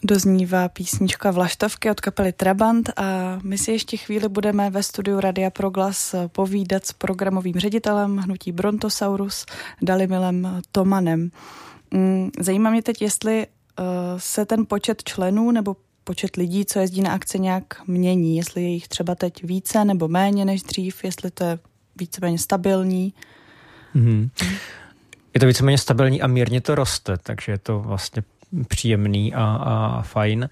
Doznívá písnička Vlaštovky od kapely Trabant a my si ještě chvíli budeme ve studiu Radia Proglas povídat s programovým ředitelem hnutí Brontosaurus Dalimilem Tomanem. Mm, zajímá mě teď, jestli uh, se ten počet členů nebo počet lidí, co jezdí na akce, nějak mění, jestli je jich třeba teď více nebo méně než dřív, jestli to je víceméně stabilní. Mm-hmm. Je to víceméně stabilní a mírně to roste, takže je to vlastně příjemný a, a fajn.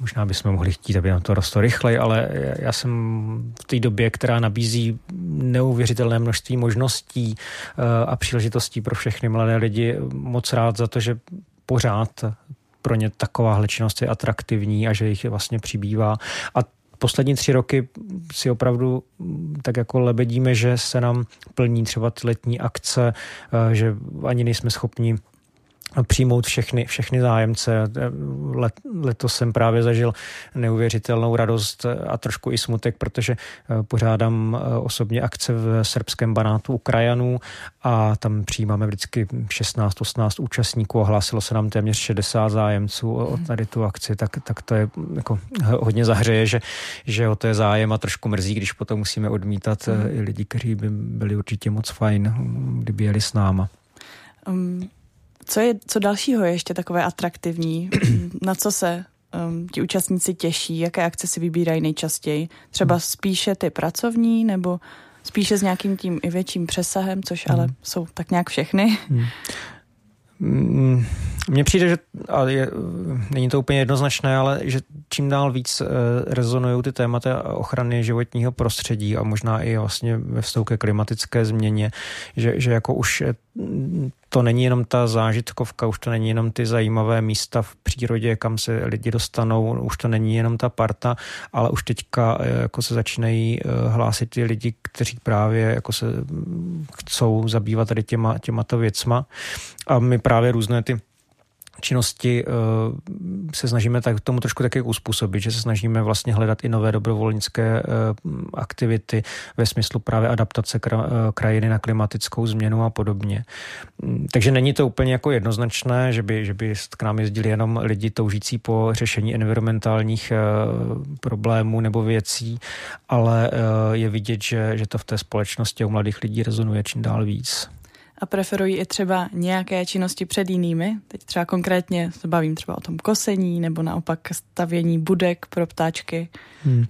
Možná bychom mohli chtít, aby nám to rostlo rychleji, ale já jsem v té době, která nabízí neuvěřitelné množství možností eh, a příležitostí pro všechny mladé lidi, moc rád za to, že pořád pro ně taková činnost je atraktivní a že jich vlastně přibývá. A poslední tři roky si opravdu tak jako lebedíme, že se nám plní třeba ty letní akce, eh, že ani nejsme schopni přijmout všechny, všechny zájemce. Let, letos jsem právě zažil neuvěřitelnou radost a trošku i smutek, protože eh, pořádám eh, osobně akce v srbském banátu u krajanů a tam přijímáme vždycky 16-18 účastníků a hlásilo se nám téměř 60 zájemců o mhm. tady tu akci, tak, tak to je jako hodně zahřeje, že, že o to je zájem a trošku mrzí, když potom musíme odmítat mm. i lidi, kteří by byli určitě moc fajn, kdyby jeli s náma. Um, co, je, co dalšího je ještě takové atraktivní? Na co se um, ti účastníci těší? Jaké akce si vybírají nejčastěji? Třeba spíše ty pracovní nebo spíše s nějakým tím i větším přesahem, což ale hmm. jsou tak nějak všechny? Hmm. Mm, mně přijde, že a je, není to úplně jednoznačné, ale že čím dál víc e, rezonují ty témata ochrany životního prostředí a možná i vlastně ve vztahu ke klimatické změně, že, že jako už to není jenom ta zážitkovka, už to není jenom ty zajímavé místa v přírodě, kam se lidi dostanou, už to není jenom ta parta, ale už teďka e, jako se začínají hlásit ty lidi, kteří právě jako se chcou zabývat tady těma, těma to věcma. A my právě různé ty činnosti se snažíme tak tomu trošku taky uspůsobit, že se snažíme vlastně hledat i nové dobrovolnické aktivity ve smyslu právě adaptace krajiny na klimatickou změnu a podobně. Mm, takže není to úplně jako jednoznačné, že by, že by k nám jezdili jenom lidi toužící po řešení environmentálních problémů nebo věcí, ale je vidět, že, že to v té společnosti u mladých lidí rezonuje čím dál víc a preferují i třeba nějaké činnosti před jinými. Teď třeba konkrétně se bavím třeba o tom kosení nebo naopak stavění budek pro ptáčky. Hmm.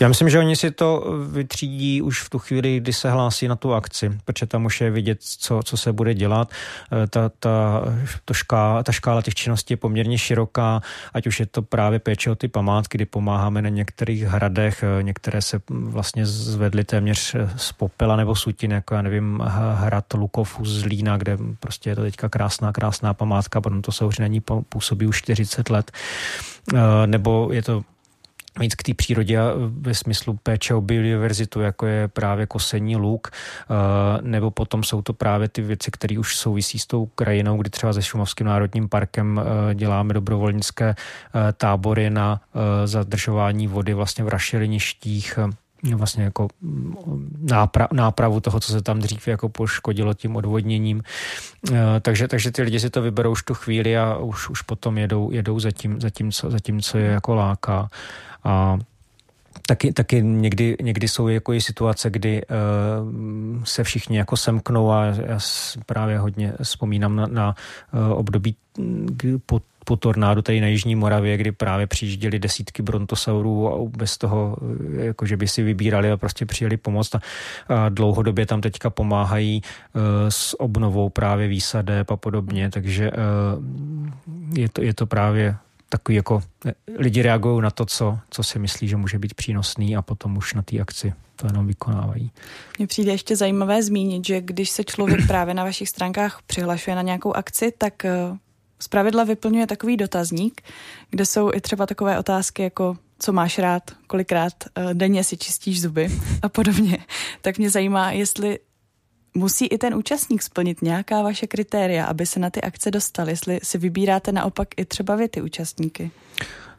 Já myslím, že oni si to vytřídí už v tu chvíli, kdy se hlásí na tu akci, protože tam už je vidět, co, co se bude dělat. Eh, ta, ta, to škála, ta škála těch činností je poměrně široká, ať už je to právě péče o ty památky, kdy pomáháme na některých hradech, eh, některé se vlastně zvedly téměř z popela nebo sutin, jako já nevím, hrad Lukov z Lína, kde prostě je to teďka krásná, krásná památka, potom to souhři na ní působí už 40 let. Nebo je to víc k té přírodě ve smyslu péče o biodiverzitu, jako je právě kosení luk, nebo potom jsou to právě ty věci, které už souvisí s tou krajinou, kdy třeba se Šumavským národním parkem děláme dobrovolnické tábory na zadržování vody vlastně v rašeliništích, vlastně jako nápra, nápravu toho, co se tam dřív jako poškodilo tím odvodněním. Takže, takže ty lidi si to vyberou už tu chvíli a už, už potom jedou, jedou za, tím, za, tím, co, za tím, co je jako láká. A Taky, taky někdy, někdy jsou jako i situace, kdy uh, se všichni jako semknou a já právě hodně vzpomínám na, na uh, období po, po tornádu tady na Jižní Moravě, kdy právě přijížděli desítky brontosaurů a bez toho, eh, jako že by si vybírali a prostě přijeli pomoct a, a dlouhodobě tam teďka pomáhají uh, s obnovou právě výsadeb a podobně, takže uh, je, to, je to právě takový jako lidi reagují na to, co, co si myslí, že může být přínosný a potom už na té akci to jenom vykonávají. Mně přijde ještě zajímavé zmínit, že když se člověk právě na vašich stránkách přihlašuje na nějakou akci, tak eh, zpravidla vyplňuje takový dotazník, kde jsou i třeba takové otázky jako co máš rád, kolikrát eh, denně si čistíš zuby a podobně. Tak mě zajímá, jestli musí i ten účastník splnit nějaká vaše kritéria, aby se na ty akce dostal, jestli si vybíráte naopak i třeba vy ty účastníky.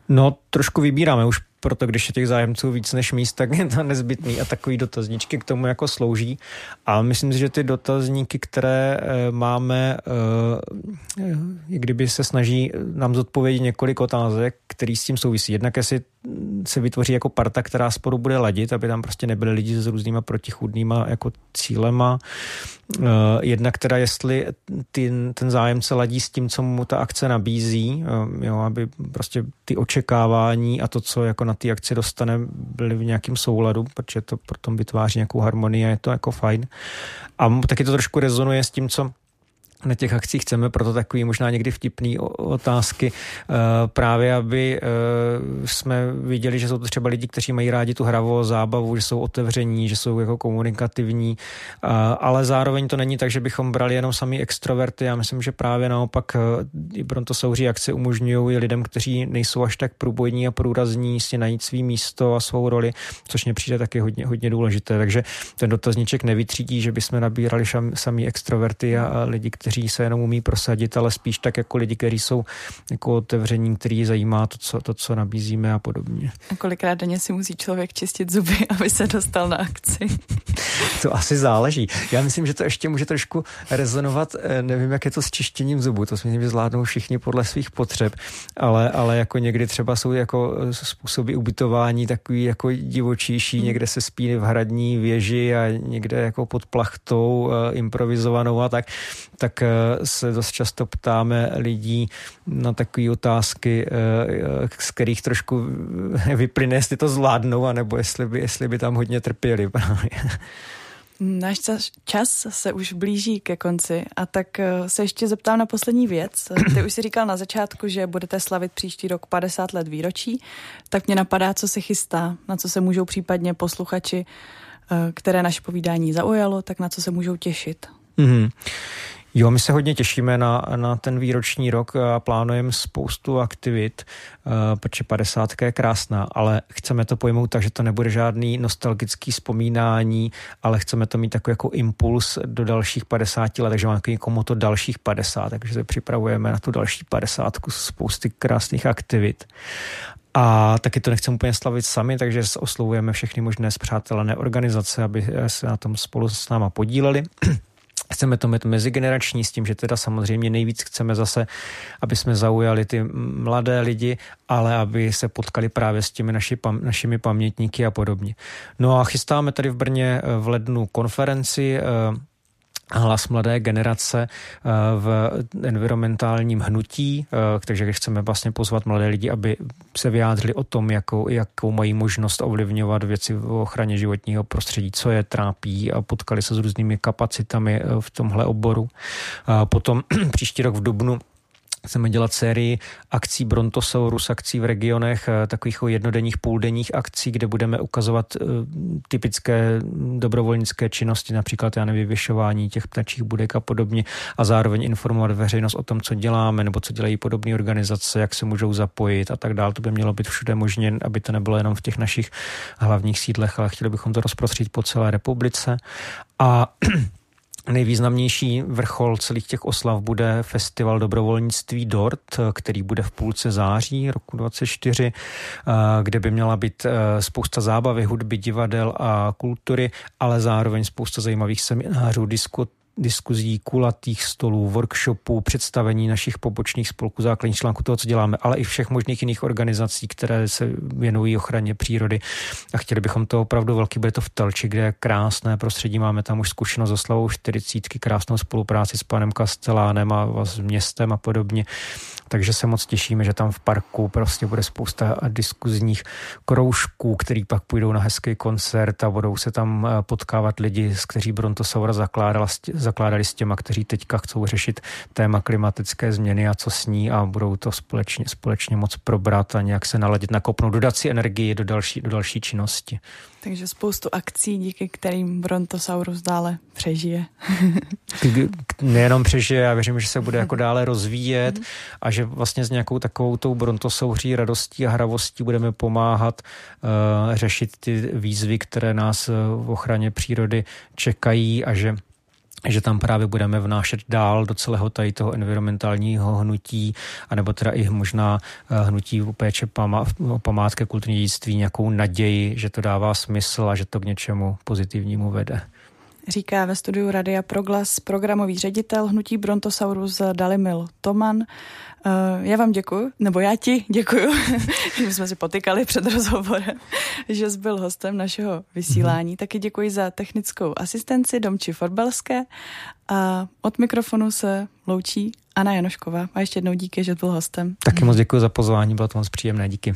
No, trošku vybíráme už proto když je těch zájemců víc než míst, tak je to nezbytný a takový dotazníčky k tomu jako slouží. A myslím si, že ty dotazníky, které e, máme, e, kdyby se snaží nám zodpovědět několik otázek, který s tím souvisí. Jednak jestli se vytvoří jako parta, která sporu bude ladit, aby tam prostě nebyly lidi s různýma protichůdnýma jako cílema. Uh, jednak teda, jestli ty, ten zájemce ladí s tím, co mu ta akce nabízí, uh, jo, aby prostě ty očekávání a to, co jako na té akci dostane, byly v nějakém souladu, protože to potom vytváří nějakou harmonii a je to jako fajn. A taky to trošku rezonuje s tím, co na těch akcích chceme, proto takový možná někdy vtipný otázky, eh, právě aby eh, jsme viděli, že jsou to třeba lidi, kteří mají rádi tu hravou zábavu, že jsou otevření, že jsou jako komunikativní, ale zároveň to není tak, že bychom brali jenom sami extroverty. Já myslím, že právě naopak i proto souří akce umožňují lidem, kteří nejsou až tak průbojní a průrazní, si najít svý místo a svou roli, což mě přijde taky hodně, hodně důležité. Takže ten dotazníček nevytřídí, že bychom nabírali sami extroverty a lidi, kteří kteří se jenom umí prosadit, ale spíš tak jako lidi, kteří jsou jako otevření, který zajímá to co, to, co nabízíme a podobně. A kolikrát denně si musí člověk čistit zuby, aby se dostal na akci? to asi záleží. Já myslím, že to ještě může trošku rezonovat, eh, nevím, jak je to s čištěním zubů, to si myslím, že zvládnou všichni podle svých potřeb, ale, ale jako někdy třeba jsou jako eh, způsoby ubytování takový jako divočíší, hmm. někde se spí v hradní věži a někde jako pod plachtou uh, improvizovanou a tak, tak tak se dost často ptáme lidí na takové otázky, eh, z kterých trošku vyplyne, jestli to zvládnou, anebo jestli by, jestli by tam hodně trpěli právě. Náš čas se už blíží ke konci a tak eh, se ještě zeptám na poslední věc. Ty už si říkal na začátku, že budete slavit příští rok 50 let výročí, tak mě napadá, co se chystá, na co se můžou případně posluchači, eh, které naše povídání zaujalo, tak na co se můžou těšit. Mm-hmm. Jo, my se hodně těšíme na, na ten výroční rok a plánujeme spoustu aktivit, uh, protože 50 je krásná, ale chceme to pojmout tak, že to nebude žádný nostalgický vzpomínání, ale chceme to mít takový jako impuls do dalších 50 let, takže máme někomu to dalších 50, takže se připravujeme na tu další 50 spousty krásných aktivit. A taky to nechceme úplně slavit sami, takže oslovujeme všechny možné zpřátelené organizace, aby se na tom spolu s náma podíleli. Chceme to mít mezigenerační s tím, že teda samozřejmě nejvíc chceme zase, aby jsme zaujali ty mladé lidi, ale aby se potkali právě s těmi naši, pam, našimi pamětníky a podobně. No a chystáme tady v Brně eh, v lednu konferenci eh, hlas mladé generace eh, v environmentálním hnutí, eh, takže chceme vlastně pozvat mladé lidi, aby se vyjádřili o tom, jakou, jakou mají možnost ovlivňovat věci v ochraně životního prostředí, co je trápí a potkali se s různými kapacitami eh, v tomhle oboru. Potom příští rok v Dubnu Chceme dělat sérii akcí Brontosaurus, akcí v regionech, eh, takových jednodenních, půldenních akcí, kde budeme ukazovat eh, typické dobrovolnické činnosti, například já nevím, vyvěšování těch ptačích budek a podobně a zároveň informovat veřejnost o tom, co děláme nebo co dělají podobné organizace, jak se můžou zapojit a tak dále. To by mělo být všude možně, aby to nebylo jenom v těch našich hlavních sídlech, ale chtěli bychom to rozprostřít po celé republice. A Nejvýznamnější vrchol celých těch oslav bude festival dobrovolnictví DORT, který bude v půlce září roku 2024, eh, kde by měla být eh, spousta zábavy, hudby, divadel a kultury, ale zároveň spousta zajímavých seminářů, diskot, diskuzí, kulatých stolů, workshopů, představení našich pobočných spolků, základních článků toho, co děláme, ale i všech možných jiných organizací, které se věnují ochraně přírody. A chtěli bychom to opravdu velký, bude to v Telči, kde je krásné prostředí. Máme tam už zkušenost s oslavou 40, krásnou spolupráci s panem Kastelánem a s městem a podobně. Takže se moc těšíme, že tam v parku prostě bude spousta diskuzních kroužků, který pak půjdou na hezký koncert a budou se tam eh, potkávat lidi, s kteří Brontosaura zakládala, zakládali s těma, kteří teďka chcou řešit téma klimatické změny a co s ní a budou to společně, společně moc probrat a nějak se naladit, nakopnout, dodat si energii do další, do další činnosti. Takže spoustu akcí, díky kterým Brontosaurus dále přežije. Nejenom přežije, já věřím, že se bude jako dále rozvíjet a že vlastně s nějakou takovou tou Brontosauří radostí a hravostí budeme pomáhat uh, řešit ty výzvy, které nás v ochraně přírody čekají a že že tam právě budeme vnášet dál do celého tady toho environmentálního hnutí, anebo teda i možná eh, hnutí péče o památky kulturní dědictví nějakou naději, že to dává smysl a že to k něčemu pozitivnímu vede. Říká ve studiu Radia Proglas programový ředitel hnutí Brontosaurus Dalimil Toman. Uh, já vám děkuji, nebo já ti děkuji, že jsme si potykali před rozhovorem, že jsi byl hostem našeho vysílání. Mm-hmm. Taky děkuji za technickou asistenci Domči Forbelské a od mikrofonu se loučí Anna Janošková. A ještě jednou díky, že jsi byl hostem. Taky moc děkuji za pozvání, bylo to moc příjemné, díky.